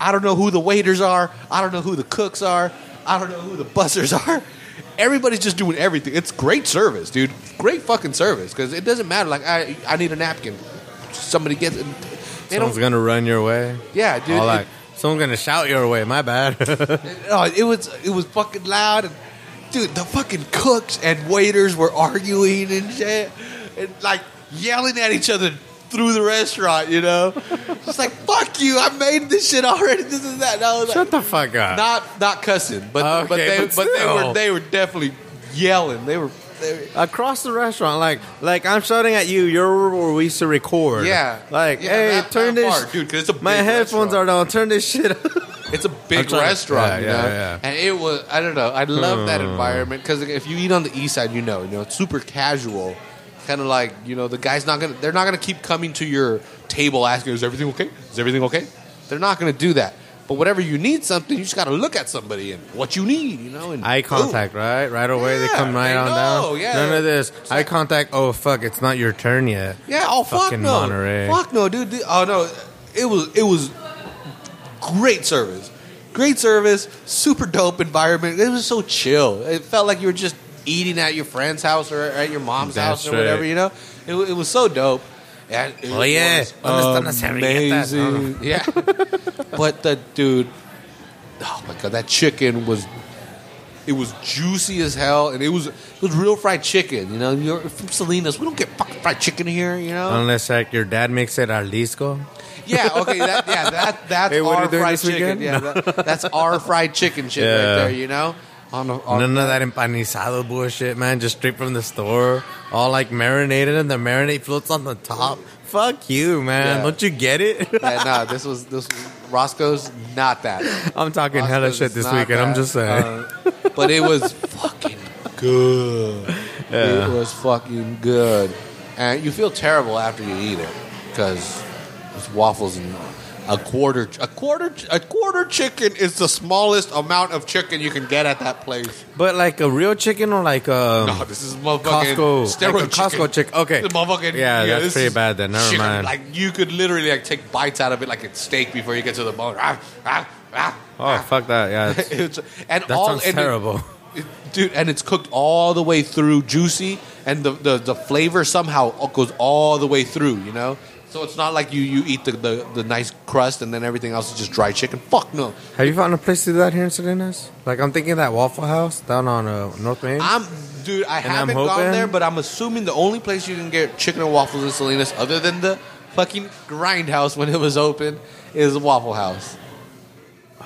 I don't know who the waiters are. I don't know who the cooks are. I don't know who the bussers *laughs* are. Everybody's just doing everything. It's great service, dude. Great fucking service because it doesn't matter. Like I, I need a napkin. Somebody gets it. They Someone's gonna run your way. Yeah, dude. All it- someone's gonna shout your way. My bad. *laughs* Oh, it was it was fucking loud, and dude, the fucking cooks and waiters were arguing and shit, and like yelling at each other through the restaurant. You know, it's like fuck you, I made this shit already. This is that. And I was Shut like, the fuck up. not not cussing, but but they but but, they still. were they were definitely yelling. They were. They were Across the restaurant, like, like I'm shouting at you. You're where we used to record. yeah, Like, Yeah, hey, that- turn that this. part, dude. It's a my big headphones restaurant. are down. Turn this shit up. It's a *laughs* I'm big trying to- restaurant, yeah, you know, yeah. and it was. I don't know. I love that Hmm. environment because if you eat on the east side, you know, you know, it's super casual, kind of like you know, the guy's not gonna. They're not gonna keep coming to your table asking, "Is everything okay? Is everything okay?" They're not gonna do that. But whatever you need something, you just got to look at somebody and what you need, you know. And Eye boom. contact, right? Right away, they come right they on know, down. yeah. None of this. Eye contact. Oh fuck! It's not your turn yet. Yeah. Oh fuck Fucking no. Monterey. Fuck no, dude. dude. Oh no. It was it was great service. Great service. Super dope environment. It was so chill. It felt like you were just eating at your friend's house or at your mom's That's house or whatever. You know. It, it was so dope. And it Oh, yeah. was ¿Dónde están las servilletas? Oh. amazing. *laughs* Yeah. but the dude. Oh my god, that chicken was. It was juicy as hell, and it was it was real fried chicken. You know, you're from Salinas. We don't get fucking fried chicken here. You know, Unless like your dad makes it al disco. yeah, okay, that, yeah, that that's *laughs* Hey, our fried chicken. weekend? Yeah, that, that's our fried chicken shit right *laughs* there. You know, on, a, on None of that empanizado bullshit, man. Just straight from the store, all like marinated, and the marinade floats on the top. Fuck you, man. Yeah. Don't you get it? Yeah, no, this was this was, Roscoe's not that. I'm talking hella shit this weekend. I'm just saying. Uh, but it was fucking good. Yeah. It was fucking good, and you feel terrible after you eat it because it's waffles and a quarter, a quarter, a quarter chicken is the smallest amount of chicken you can get at that place. but like a real chicken or like a No, this is motherfucking Costco, steroid like a Costco chicken. Okay, The motherfucking yeah, that's this pretty bad. Then never shit, mind. Like you could literally like take bites out of it like it's steak before you get to the bone. Ah, ah, ah, oh fuck that. Yeah, *laughs* it's- and that all sounds and it- terrible. it- dude. And it's cooked all the way through, juicy, and the, the, the flavor somehow goes all the way through. You know, so it's not like you you eat the, the, the nice crust and then everything else is just dry chicken. Fuck no. Have you found a place to do that here in Salinas? Like I'm thinking that Waffle House down on uh, North Main. I'm dude. I I'm haven't gone hoping- there, but I'm assuming the only place you can get chicken and waffles in Salinas, other than the fucking Grindhouse when it was open, is Waffle House.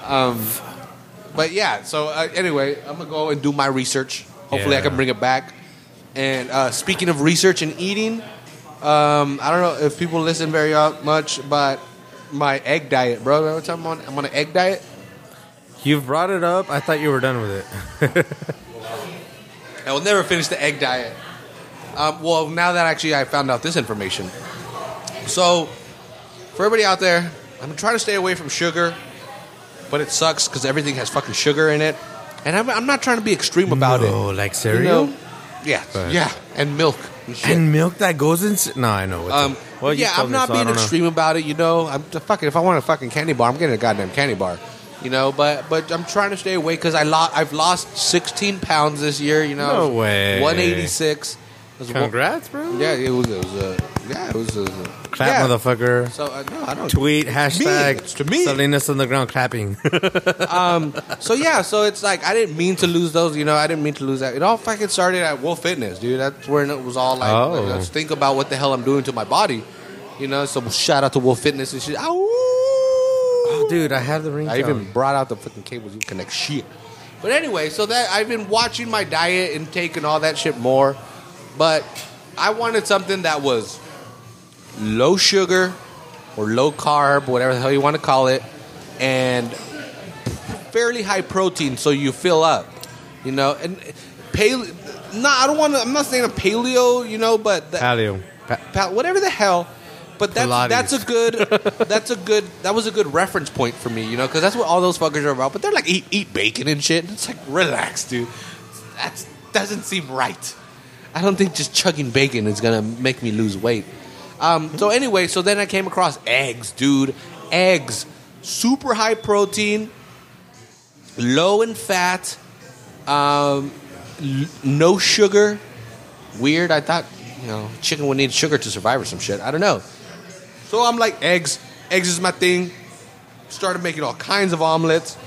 Um, but yeah. So uh, anyway, I'm gonna go and do my research. Hopefully, I Yeah. can bring it back. And uh, speaking of research and eating, um, I don't know if people listen very much, but my egg diet, bro. I'm on, I'm on an egg diet. You've brought it up. I thought you were done with it. *laughs* I will never finish the egg diet. Um, well, now that actually I found out this information. So, for everybody out there, I'm trying to stay away from sugar, but it sucks because everything has fucking sugar in it. And I'm, I'm not trying to be extreme about no, it. like You cereal know? Yeah, Right. yeah, and milk and and milk that goes in. No, I know. Um, well, yeah, I'm me, not so being don't know. extreme about it. You know, I'm the fucking. If I want a fucking candy bar, I'm getting a goddamn candy bar. You know, but but I'm trying to stay away because I lo- I've lost 16 pounds this year. You know, No way. 186. It was Congrats, bro. Yeah, it was. It was. Uh, yeah, it was. Uh, Clap, yeah. motherfucker. So uh, no, I don't. Tweet hashtag It's to me. Salinas Underground clapping. *laughs* Um. So yeah, so it's like I didn't mean to lose those. You know, I didn't mean to lose that. It all fucking started at Wolf Fitness, dude. That's where it was all like, Oh. like, let's think about what the hell I'm doing to my body. You know, so shout out to Wolf Fitness and shit. Ow! oh, dude, I have the ring. I even brought out the fucking cables you connect shit. But anyway, so that I've been watching my diet intake and all that shit more. But I wanted something that was low sugar or low carb, whatever the hell you want to call it, and fairly high protein so you fill up. You know, and paleo. No, I don't want to. I'm not saying a paleo. You know, but the, Paleo. Pa- pal- whatever the hell. But that's Pilates. that's a good *laughs* that's a good that was a good reference point for me, you know, because that's what all those fuckers are about. But they're like eat eat bacon and shit. And it's like relax, dude. That doesn't seem right. I don't think just chugging bacon is gonna make me lose weight. Um, so anyway, so then I came across eggs, dude. Eggs, super high protein, low in fat, um, l- no sugar. Weird. I thought you know chicken would need sugar to survive or some shit. I don't know. So I'm like eggs. Eggs is my thing. Started making all kinds of omelets.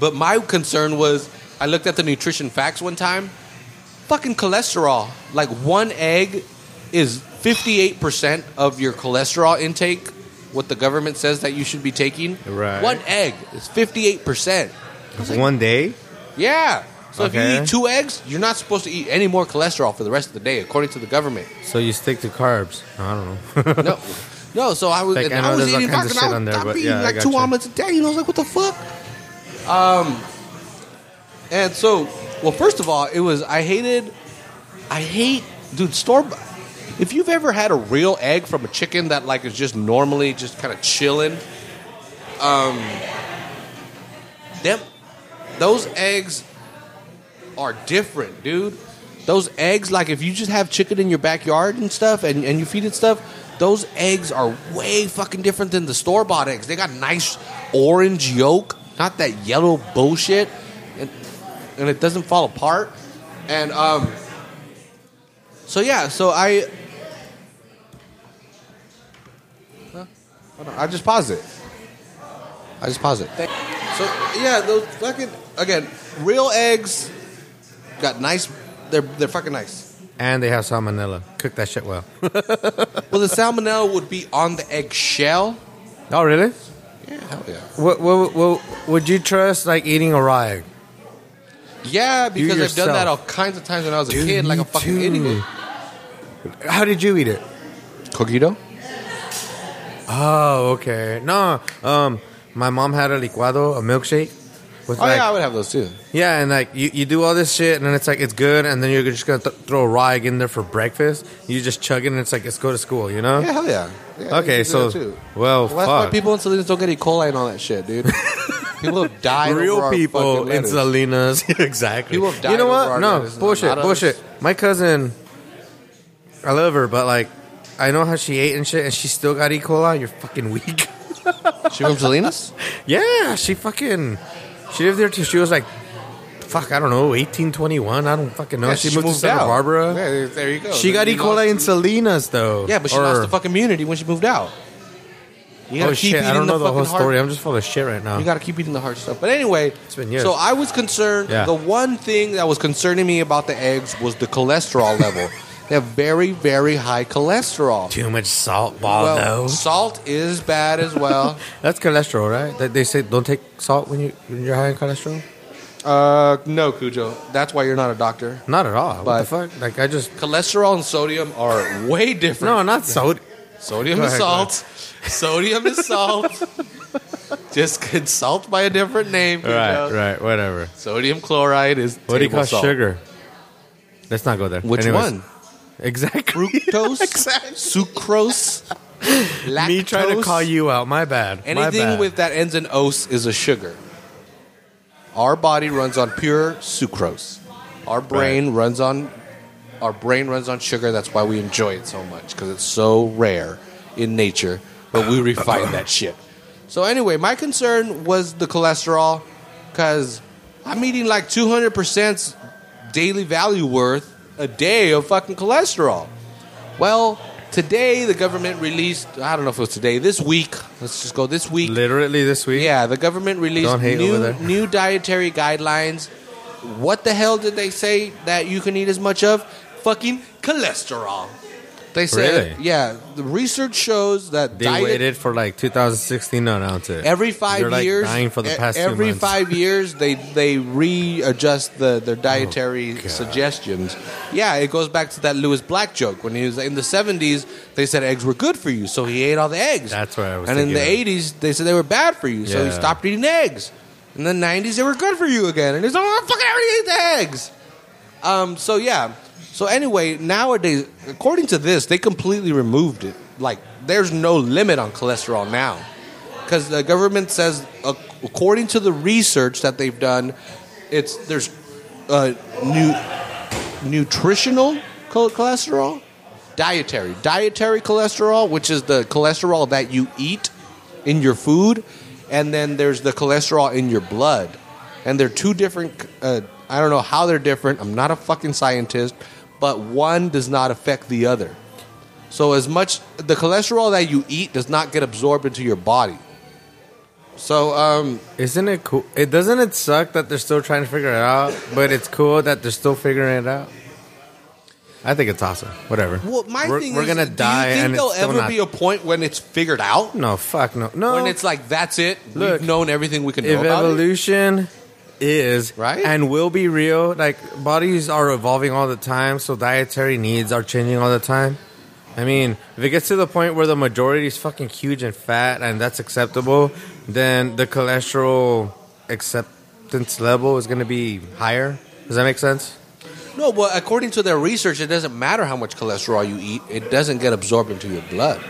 But my concern was I looked at the nutrition facts one time. Fucking cholesterol. Like one egg is 58% of your cholesterol intake, what the government says that you should be taking. Right. One egg is 58%. One day. Yeah. So if you eat two eggs, you're not supposed to eat any more cholesterol for the rest of the day, according to the government. So you stick to carbs. I don't know. *laughs* No. No, so I was, Like, I I, was eating fucking, I, on there, but eating yeah, I like two gotcha. omelets a day, and I was like, what the fuck? Um, and so, well, first of all, it was, I hated, I hate, dude, store, if you've ever had a real egg from a chicken that like is just normally just kind of chilling, um, them, those eggs are different, dude. Those eggs, like if you just have chicken in your backyard and stuff and, and you feed it stuff, those eggs are way fucking different than the store bought eggs. They got nice orange yolk, not that yellow bullshit, and, and it doesn't fall apart. And um, so yeah, so I, Huh? I just paused it. I just paused it. So yeah, those fucking again, real eggs got nice. They're they're fucking nice. and they have salmonella. Cook that shit well. *laughs* Well, the salmonella would be on the egg shell. oh, really? Yeah, hell yeah. What, what, what, would you trust like eating a raw egg? Yeah, because I've done that all kinds of times when I was a Dude, kid, like me a fucking too. idiot. How did you eat it? Coquito? Oh, okay. No, um, my mom had a licuado, a milkshake. With Oh like, yeah, I would have those too. Yeah, and like you, you do all this shit, and then it's like it's good, and then you're just gonna th- throw a egg in there for breakfast. You just chug it, and it's like let's go to school, you know? Yeah, hell yeah. yeah Okay, can do so that too. well, Well, that's why fuck. people in Salinas don't get E. coli and all that shit, dude. *laughs* people have died. Real our people fucking in. Salinas, exactly. *laughs* People have died you know what? No lettuce, not- bullshit, bullshit. My cousin, I love her, but like, I know how she ate and shit, and she still got E. coli. You're fucking weak. *laughs* She from Salinas? yeah, she fucking, she lived there till she was like, fuck, I don't know, eighteen, twenty-one. I don't fucking know. Yeah, she, moved, to Santa out. Barbara. Yeah, there you go. She got E. coli in Salinas though. Yeah, but she Or- lost the fucking immunity when she moved out. You gotta Oh keep shit! I eating don't know the, fucking whole hard- story. I'm just full of shit right now. You got to keep eating the hard stuff. But anyway, it's been years. so I was concerned. Yeah. The one thing that was concerning me about the eggs was the cholesterol *laughs* level. They have very, very high cholesterol. Too much salt, ball Well, though. salt is bad as well. *laughs* That's cholesterol, right? They, they say don't take salt when you when you're high in cholesterol. uh, no, Cujo. That's why you're not a doctor. Not at all. But- what the fuck? Like I just Cholesterol and sodium are way different. no, not salt. Sodium is ahead, salt. Sodium is salt. *laughs* Just consult by a different name. Right, right, whatever. Sodium chloride is What do you table call salt. sugar? Let's not go there. Which Anyways. one? Exactly. Fructose, *laughs* sucrose, lactose. Me trying to call you out. My bad. My Anything bad. with that ends in os is a sugar. Our body runs on pure sucrose. Our brain runs on our brain runs on sugar. That's why we enjoy it so much because it's so rare in nature. But we refine that *clears throat* shit. So anyway, my concern was the cholesterol because I'm eating like 200 percent daily value worth a day of fucking cholesterol. Well, today the government released. I don't know if it was today. This week. Let's just go this week. literally this week. Yeah, the government released Don't hate over new there. *laughs* new dietary guidelines. What the hell did they say that you can eat as much of? Fucking cholesterol. They said, Really? yeah. The research shows that They diet, waited for like 2016 to announce it. every 5 They're, like, years. dying for the e- past two every months. five years, they they readjust the their dietary Oh, suggestions. Yeah, it goes back to that Lewis Black joke when he was in the seventies. They said eggs were good for you, so he ate all the eggs. That's what I was And in the thinking of. eighties, they said they were bad for you, so he Yeah. stopped eating eggs. In the nineties, they were good for you again, and he's like, "Oh, I fucking already ate the eggs." Um. So yeah. So anyway, nowadays, according to this, they completely removed it. Like, there's no limit on cholesterol now, because the government says, according to the research that they've done, it's there's uh, new nutritional cholesterol, dietary, dietary cholesterol, which is the cholesterol that you eat in your food, and then there's the cholesterol in your blood. and they're two different. Uh, I don't know how they're different. I'm not a fucking scientist, but one does not affect the other. So as much the cholesterol that you eat does not get absorbed into your body. So um, Isn't it cool? It doesn't it suck that they're still trying to figure it out, but it's cool that they're still figuring it out. I think it's awesome. Whatever. well, my we're, thing we're is, gonna do die, you think there'll ever not, be a point when it's figured out? no fuck no no. When it's like that's it, Look, we've known everything we can know about it. Is Right? and will be real, like bodies are evolving all the time, so dietary needs are changing all the time. I mean, if it gets to the point where the majority is fucking huge and fat, and that's acceptable, then the cholesterol acceptance level is going to be higher. Does that make sense? No, but according to their research, it doesn't matter how much cholesterol you eat; it doesn't get absorbed into your blood.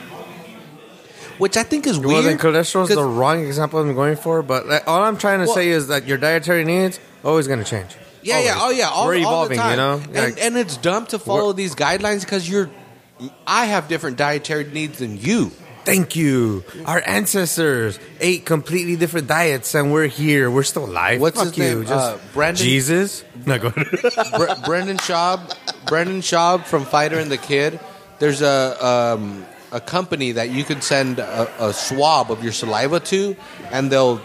Which I think is Well, then weird. cholesterol is the wrong example I'm going for, but like, all I'm trying to Well- say is that your dietary needs always going to change. yeah, yeah, oh yeah, all, We're all evolving, the time. you know. and, Like, and it's dumb to follow these guidelines because you're. I have different dietary needs than you. Thank you. Our ancestors ate completely different diets, and we're here. We're still alive. What's Fuck his you. name? Just Uh, Brandon- Jesus. No, go ahead. *laughs* Bre- Brendan Schaub, Brendan Schaub from Fighter and the Kid. There's a um, a company that you can send a, a swab of your saliva to, and they'll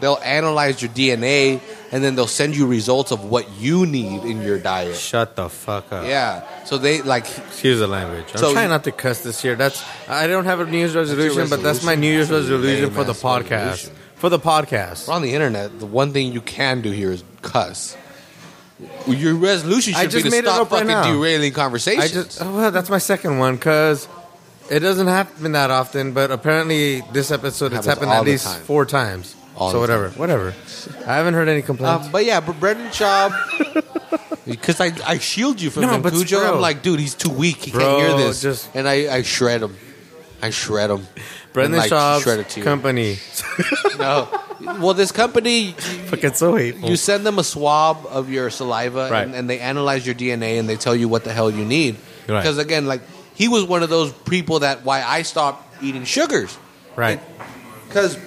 they'll analyze your DNA, and then they'll send you results of what you need in your diet. Shut the fuck up. Yeah, so they like Excuse the language. I'm So- trying not to cuss this year. That's I don't have a New Year's resolution, but that's my? New Year's resolution for the podcast. resolution. For the podcast. we're on the internet. The one thing you can do here is cuss. Your resolution I should be just to made it stop right fucking now. derailing conversations. I just oh, well, that's my second one because it doesn't happen that often, but apparently this episode it's Happens happened all at the least time. four times. All so the whatever, whatever. I haven't heard any complaints. Um, but yeah, but Brendan Schaub, *laughs* because I, I shield you from No, him, but Cujo. bro. I'm like, dude, he's too weak. He Bro, can't hear this. just- and I, I shred him. I shred him. Brendan And, like, shred it Schaub's to you. company. *laughs* No, well, this company, Fucking so hateful. you send them a swab of your saliva, Right. and, and they analyze your DNA, and they tell you what the hell you need. Right. Because again, like he was one of those people that why I stopped eating sugars. right. because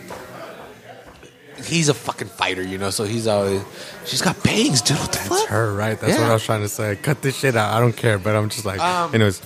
he's a fucking fighter, you know. So he's always she's got bangs, dude. What the That's fuck? her, right? That's Yeah. what I was trying to say. Cut this shit out. I don't care, but I'm just like, Um, anyways.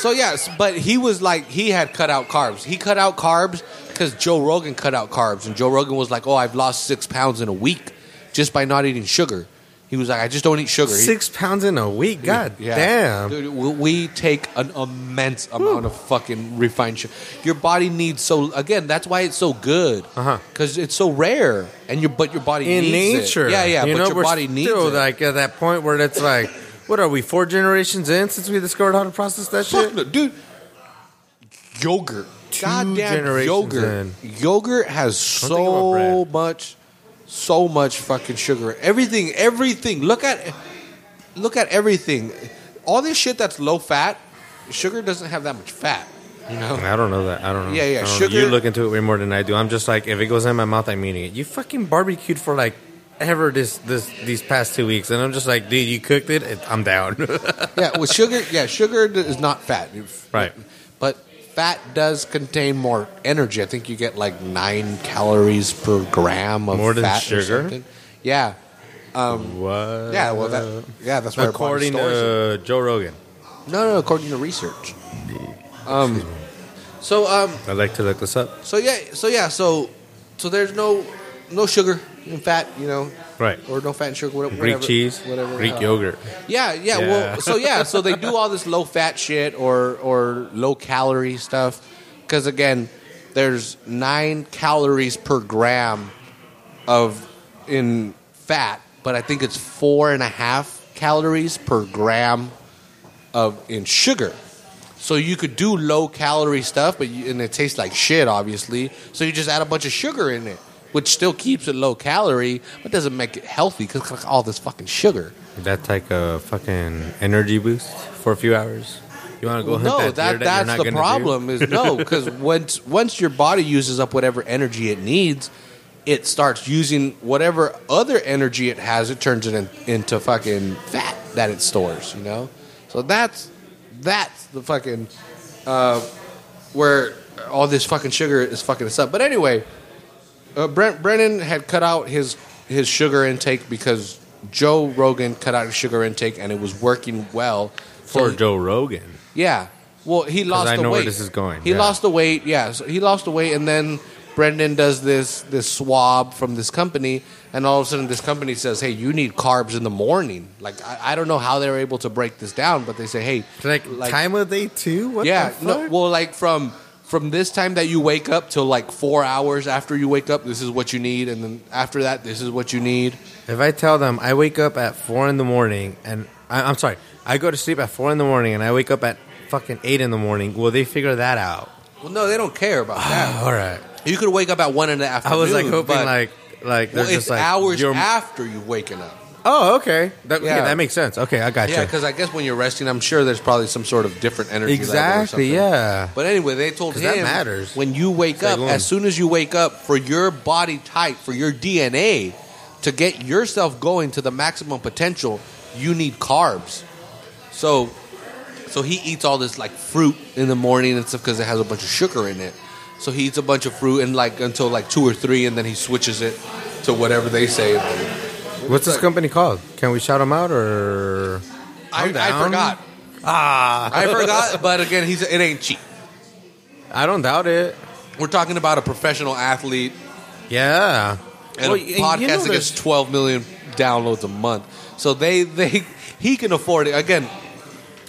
So yes, but he was like he had cut out carbs. He cut out carbs because Joe Rogan cut out carbs, and Joe Rogan was like, "Oh, I've lost six pounds in a week just by not eating sugar." He was like, "I just don't eat sugar." He- Six pounds in a week. God Yeah. damn. Dude, we- we take an immense amount of fucking refined sugar. Your body needs so again. That's why it's so good. Uh-huh. Because it's so rare, and your but your body in needs nature. It. Yeah, yeah. You but know, your we're body needs still it. like at that point where it's like, what are we? Four generations in since we discovered how to process that Fuck shit. no, dude. Yogurt. Goddamn generations yogurt. in. Yogurt has Don't think about so bread. much, so much fucking sugar. Everything, everything. Look at, look at everything. All this shit that's low fat, sugar doesn't have that much fat. You know. I don't know that. I don't know. Yeah, yeah, know. sugar- You look into it way more than I do. I'm just like, if it goes in my mouth, I'm eating it. You fucking barbecued for like ever this this these past two weeks, and I'm just like, dude, you cooked it. it I'm down. *laughs* yeah, with sugar, yeah, sugar is not fat. Right. But fat does contain more energy. I think you get like nine calories per gram of More than fat or sugar? something. Yeah. what? Yeah, well, that, yeah, that's where according to Joe Rogan. No, no, according to research. Um, so um, I'd like to look this up. so yeah, so yeah, so so there's no no sugar and fat, you know, Right. or no fat and sugar, whatever, Greek whatever, cheese, whatever. Greek uh, yogurt. Yeah, yeah, Yeah. Well, so *laughs* yeah, so they do all this low fat shit or or low calorie stuff because again, there's nine calories per gram of in fat, but I think it's four and a half calories per gram of in sugar. So you could do low calorie stuff, but you, and it tastes like shit, obviously. So you just add a bunch of sugar in it, which still keeps it low calorie, but doesn't make it healthy because all this fucking sugar. That's like a fucking energy boost for a few hours. You want to go hunt no, that, that, deer that that's the problem. Is no, *laughs* because once once your body uses up whatever energy it needs, it starts using whatever other energy it has. It turns it in, into fucking fat that it stores. You know, so that's that's the fucking uh, where all this fucking sugar is fucking us up. But anyway, uh, Brent Brennan had cut out his his sugar intake because Joe Rogan cut out his sugar intake and it was working well For So- Joe Rogan. Yeah. Well, he lost I the know where weight. this is going, He yeah. lost the weight. Yeah, so he lost the weight, and then Brendan does this this swab from this company, and all of a sudden this company says, "Hey, you need carbs in the morning." Like I, I don't know how they're able to break this down, but they say, "Hey, Like, time of day too? What yeah, no, well, like from from this time that you wake up till like four hours after you wake up, this is what you need, and then after that, this is what you need. If I tell them I wake up at four in the morning and I, I'm sorry, I go to sleep at four in the morning and I wake up at fucking eight in the morning, will they figure that out? Well, no, they don't care about *sighs* that. All right. You could wake up at one in the afternoon. I was like hoping like like they're well, just like hours after you waking up. Oh, okay. That, okay, Yeah. that makes sense. Okay, I got you. Yeah, because I guess when you're resting, I'm sure there's probably some sort of different energy. level or Exactly. something. Yeah. But anyway, they told him that matters. when you wake Say up, boom. as soon as you wake up, for your body type, for your DNA to get yourself going to the maximum potential, you need carbs. So, so he eats all this like fruit in the morning and stuff because it has a bunch of sugar in it. So he eats a bunch of fruit and like until like two or three, and then he switches it to whatever they say. What's this company called? Can we shout him out or? I, I'm I down. forgot. Ah, I forgot. But again, he's it ain't cheap. I don't doubt it. We're talking about a professional athlete Yeah. and Well, a y- you podcast know that there's- gets 12 million downloads a month. So they they he can afford it. Again,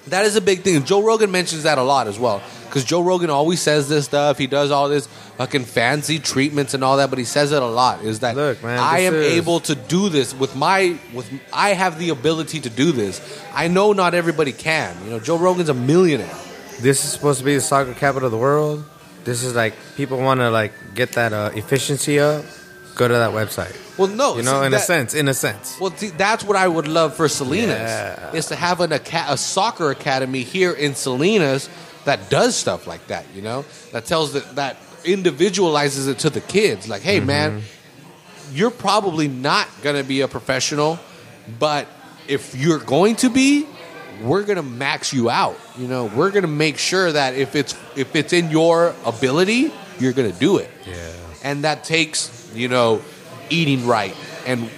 that is a big thing. Joe Rogan mentions that a lot as well. Because Joe Rogan always says this stuff. He does all this fucking fancy treatments and all that, but he says it a lot. Is that Look, man, I am is- able to do this with my with I have the ability to do this. I know not everybody can. You know, Joe Rogan's a millionaire. This is supposed to be the soccer capital of the world. This is like people want to like get that uh, efficiency up. Go to that website. Well, no, You know, see, in a sense, in a sense. Well, see, that's what I would love for Salinas Yeah. is to have an aca- a soccer academy here in Salinas that does stuff like that. You know, that tells that that individualizes it to the kids. Like, hey, mm-hmm. man, you're probably not gonna be a professional, but if you're going to be, we're gonna max you out. You know, we're gonna make sure that if it's if it's in your ability, you're gonna do it Yeah. and that takes you know eating right and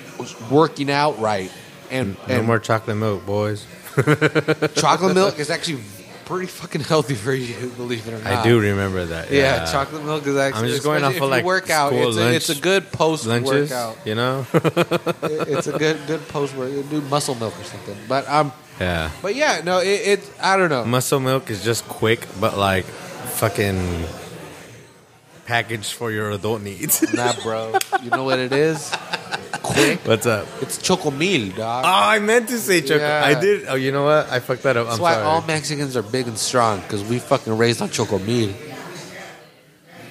working out right and, No and more chocolate milk, boys. *laughs* chocolate milk is actually pretty fucking healthy for you believe it or not I do remember that. yeah, Yeah, chocolate milk is actually I'm just going off of, like, you work out school it's a, it's a good post lunches. workout You know. *laughs* it's a good good post workout do muscle milk or something but um yeah. but yeah no it, it I don't know Muscle milk is just Quik, but like fucking packaged for your adult needs. *laughs* nah bro you know what it is Quik What's up? it's chocomil dog Oh, I meant to say chocolate. Yeah. I did. Oh, you know what? I fucked that up. That's I'm why sorry. all Mexicans are big and strong because we fucking raised on chocomil.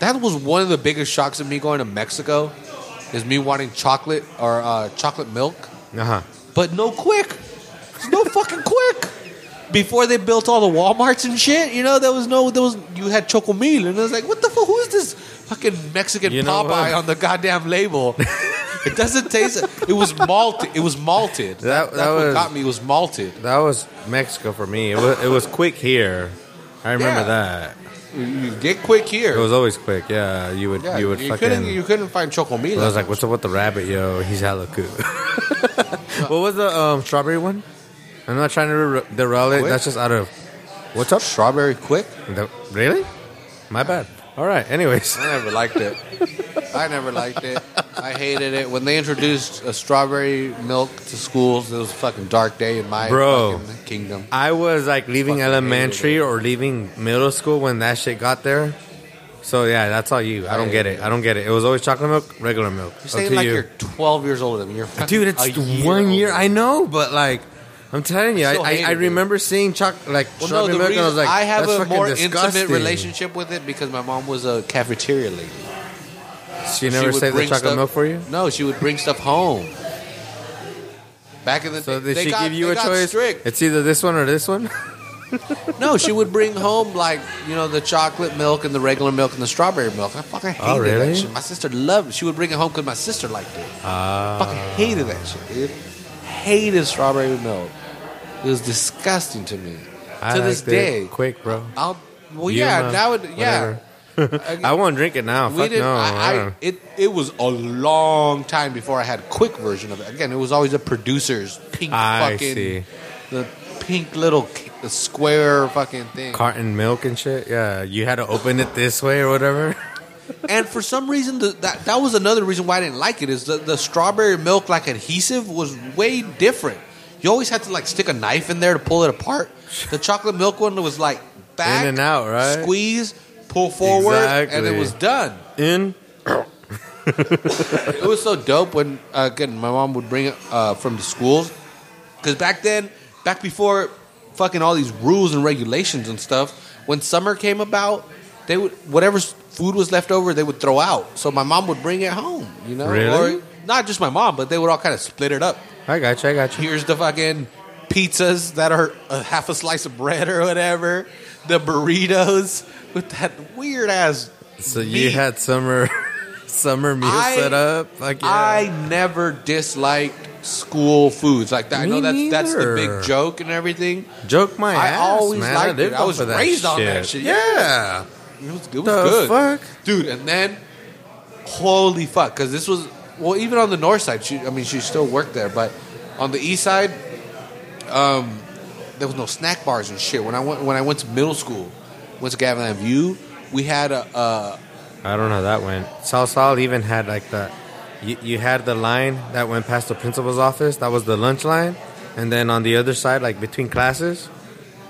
That was one of the biggest shocks of me going to Mexico, is me wanting chocolate or uh, chocolate milk, uh huh. but no Quik. There's no fucking Quik. Before they built all the WalMarts and shit, you know, there was no, there was you had chocomil, and I was like, what the fuck? Who is this fucking Mexican You know Popeye what? on the goddamn label? it doesn't taste. It was malted. It was malted. That- that what was- got me. It was malted. That was Mexico for me. It was it was Quik here. I remember Yeah. that. You- You get Quik here. It was always Quik. Yeah, you would Yeah, you would couldn't fucking. you couldn't find chocomil. I was like, "What's up with the rabbit, yo? He's hella cool." *laughs* what was the um, strawberry one? I'm not trying to re- derail it. That's just out of what's up? strawberry Quik? The- really? My bad. All right. Anyways, I never liked it. I never liked it. I hated it when they introduced a strawberry milk to schools. It was a fucking dark day in my Bro. fucking kingdom. I was like leaving Fucking elementary hated or leaving middle school when that shit got there. So yeah, that's all you. I don't get it. I don't get it. It was always chocolate milk, regular milk. You're Up saying to like you. you. are 12 years older than me. You're fucking Dude, it's a year one year. older. I know, but like, I'm telling you, I, I, I remember seeing choc like Well, no, the milk, reason and I was like, I have a more disgusting. intimate relationship with it because my mom was a cafeteria lady. She never would saved the chocolate stuff- milk for you. No, she would bring stuff home. Back in the So day, did they she got- give you a choice? Strict. It's either this one or this one. *laughs* No, she would bring home like you know the chocolate milk and the regular milk and the strawberry milk. I fucking hated Oh, really? that shit. My sister loved. it. She would bring it home because my sister liked it. Uh, fucking hated that shit, dude. Hated strawberry milk. It was disgusting to me. I to this day, quick, bro. I'll. Well, yeah, now it, yeah. *laughs* I won't drink it now. we Fuck didn't. no. I, I it it was a long time before I had a Quik version of it. Again, it was always a producer's pink I fucking see. the pink little the square fucking thing. Carton milk and shit. Yeah, you had to open it this way or whatever. *laughs* And for some reason, the, that that was another reason why I didn't like it. Is the, the strawberry milk like adhesive was way different. You always had to like stick a knife in there to pull it apart. The chocolate milk one was like back In and out, right? Squeeze, pull forward, and it was done. In. *laughs* It was so dope when uh, again my mom would bring it uh, from the schools because back then, back before fucking all these rules and regulations and stuff, when summer came about, they would whatever food was left over they would throw out. So my mom would bring it home, you know, Really? or not just my mom, but they would all kind of split it up. I got you. I got you. Here's the fucking pizzas that are a half a slice of bread or whatever, the burritos with that weird ass. So you had summer, *laughs* summer meal I- set up. Fuck yeah. I never disliked school foods like that. I know that's that's the big joke and everything. Joke my ass. I ass. always man. liked lived it. I was raised on that shit. Yeah. It was, it was The good, fuck? dude. And then, holy fuck, because this was well, even on the north side. She, I mean, she still worked there, but on the east side, um, there was no snack bars and shit. When I went when I went to middle school, went to Gavilan View, we had a. a I don't know how that went. South South even had like the, you, you had the line that went past the principal's office. That was the lunch line, and then on the other side, like between classes,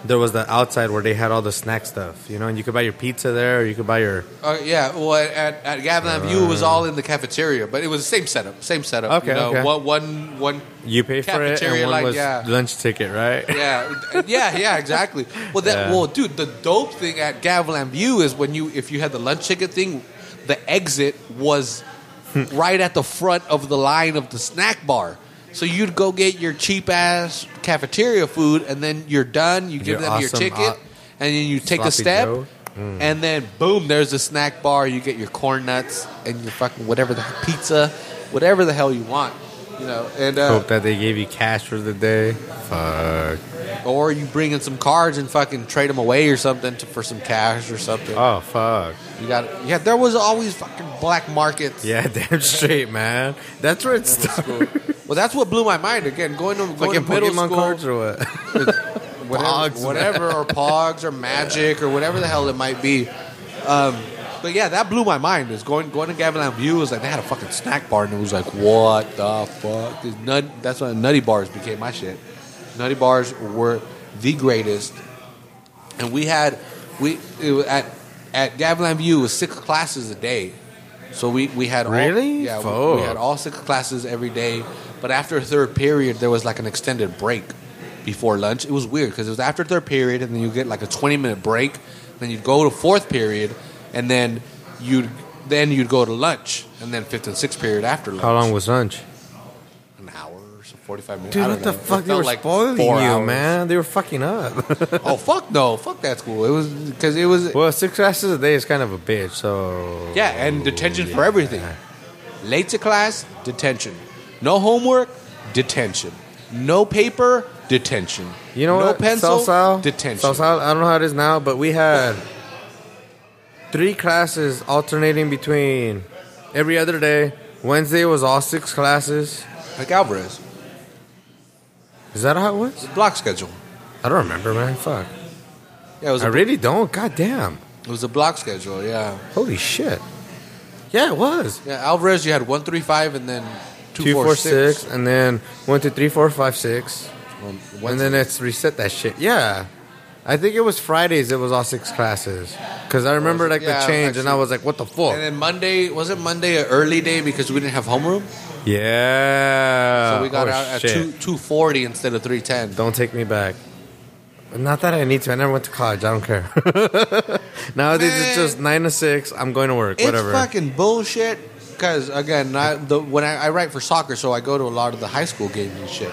there was the outside where they had all the snack stuff. You know, and you could buy your pizza there, or you could buy your. Uh, yeah, well, at, at Gavilan View, it was all in the cafeteria, but it was the same setup, same setup. Okay, you know, okay. One, one, one. You pay for it, and Cafeteria, one like, was yeah. lunch ticket, right? Yeah, yeah, yeah, exactly. Well, that, Yeah. well, dude, the dope thing at Gavilan View is when you, if you had the lunch ticket thing, the exit was *laughs* right at the front of the line of the snack bar. So you'd go get your cheap ass cafeteria food, and then you're done. You give Your them your awesome ticket, hot and then you take a sloppy step, Joe. Hmm. and then boom, there's a snack bar. You get your corn nuts and your fucking whatever the pizza, whatever the hell you want, you know. And uh, Hope that they gave you cash for the day. Fuck. or you bring in some cards and fucking trade them away or something to, for some cash or something. Oh fuck. You got yeah. There was always fucking black markets. Yeah, *laughs* damn straight, man. That's where it started. Well, that's what blew my mind. Again, going to going to middle Pokemon school, cards or what? *laughs* whatever, Pogs. whatever, or Pogs or Magic or whatever the hell it might be. Um, but yeah, that blew my mind. Is going going to Gavilan View was like they had a fucking snack bar and it was like what the fuck? This nut, that's when Nutty Bars became my shit. Nutty Bars were the greatest, and we had we it at at Gavilan View it was six classes a day. So we, we had all, Really? yeah we, we had all six classes every day. But after third period, there was like an extended break before lunch. It was weird because it was after third period, and then you get like a twenty minute break. Then you'd go to fourth period, and then you'd then you'd go to lunch, and then fifth and sixth period after lunch. How long was lunch? An hour so, forty five minutes. Dude, I what the know. It fuck? They were like spoiling you, hours. man. They were fucking up. *laughs* Oh fuck no, fuck that school. It was because it was well, six classes a day is kind of a bitch. So Yeah, and detention for everything. Late to class, detention. No homework, detention. No paper, detention. You know no what? pencil, South-South- detention. South-South, I don't know how it is now, but we had three classes alternating between every other day. Wednesday was all six classes. Like Alvarez, Is that how it was? block schedule. I don't remember, man. Fuck. Yeah, it was I a, really don't. God damn. it was a block schedule. Yeah, Holy shit. Yeah, it was. yeah. Alvarez, you had one three five, and then two, Two, four, four, six. six, and then one, two, three, four, five, six. On And then it's reset that shit. Yeah. I think it was Fridays, it was all six classes. Because I remember like Yeah, the change, and I was like, what the fuck? and then Monday was it Monday an early day because we didn't have homeroom, yeah. so we got Oh, out at shit. two two forty instead of three ten. Don't take me back. Not that I need to. I never went to college. I don't care. *laughs* Nowadays, Man. it's just nine to six. I'm going to work. It's whatever. fucking bullshit. Because again, I, the, when I, I write for soccer, so I go to a lot of the high school games and shit.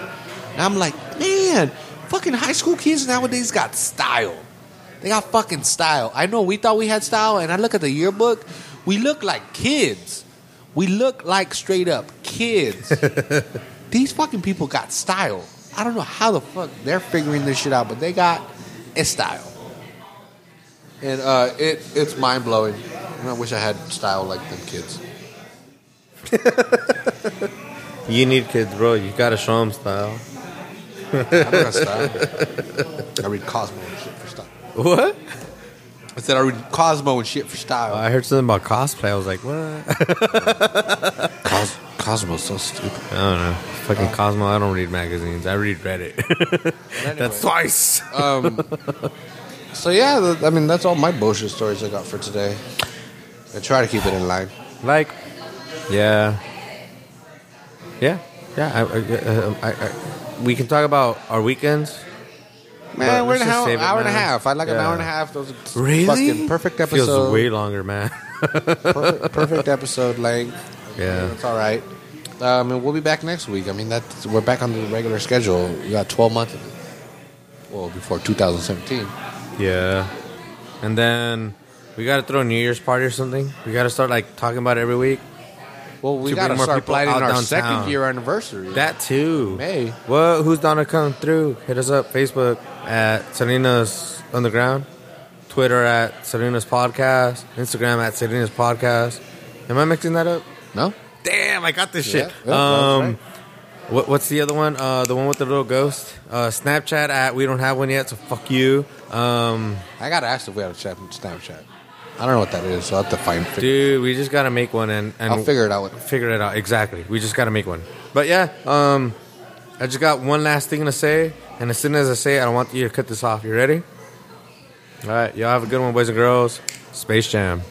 And I'm like, man, fucking high school kids nowadays got style. They got fucking style. I know we thought we had style, and I look at the yearbook, we look like kids. We look like straight up kids. *laughs* These fucking people got style. I don't know how the fuck they're figuring this shit out, but they got a style. And uh, it it's mind blowing. I wish I had style like them kids. *laughs* *laughs* You need kids, bro. You gotta show them style. I don't got style. I read Cosmo and shit for style. What? I said I read Cosmo and shit for style. I heard something about cosplay. I was like, what? *laughs* Cos- Cosmo's so stupid. I don't know. Fucking Cosmo. I don't read magazines. I read Reddit. *laughs* That's twice. Um, so yeah, th- I mean that's all my bullshit stories I got for today. I try to keep it in line. Like, yeah, yeah, yeah. I, I, I, I, we can talk about our weekends. Man, we're in a just hour, hour and a half. I like an hour and a half. Those are Really? fucking perfect episode. Feels way longer, man. perfect, perfect episode length. Yeah. That's all right. Um, and we'll be back next week. I mean, that's we're back on the regular schedule. We got 12 months. Well, before 2017. Yeah. And then we got to throw a New Year's party or something. We got to start like talking about it every week. Well, we To got to start people planning our downtown. second year anniversary. That too. May. Well, who's down to come through? Hit us up. Facebook at Salinas Underground. Twitter at Salinas Podcast. Instagram at Salinas Podcast. Am I mixing that up? no? Damn, I got this Yeah, shit. yeah, that's um, right. what, what's the other one? Uh, the one with the little ghost. Uh, Snapchat at we don't have one yet, so fuck you. Um, I gotta ask if we have a chat Snapchat. I don't know what that is, so I have to find. Figure. dude, we just gotta make one and, and I'll figure it out. figure it out exactly. We just got to make one. But yeah, um, I just got one last thing to say, and as soon as I say it, I don't want you to cut this off. You ready? All right, y'all have a good one, boys and girls. Space Jam.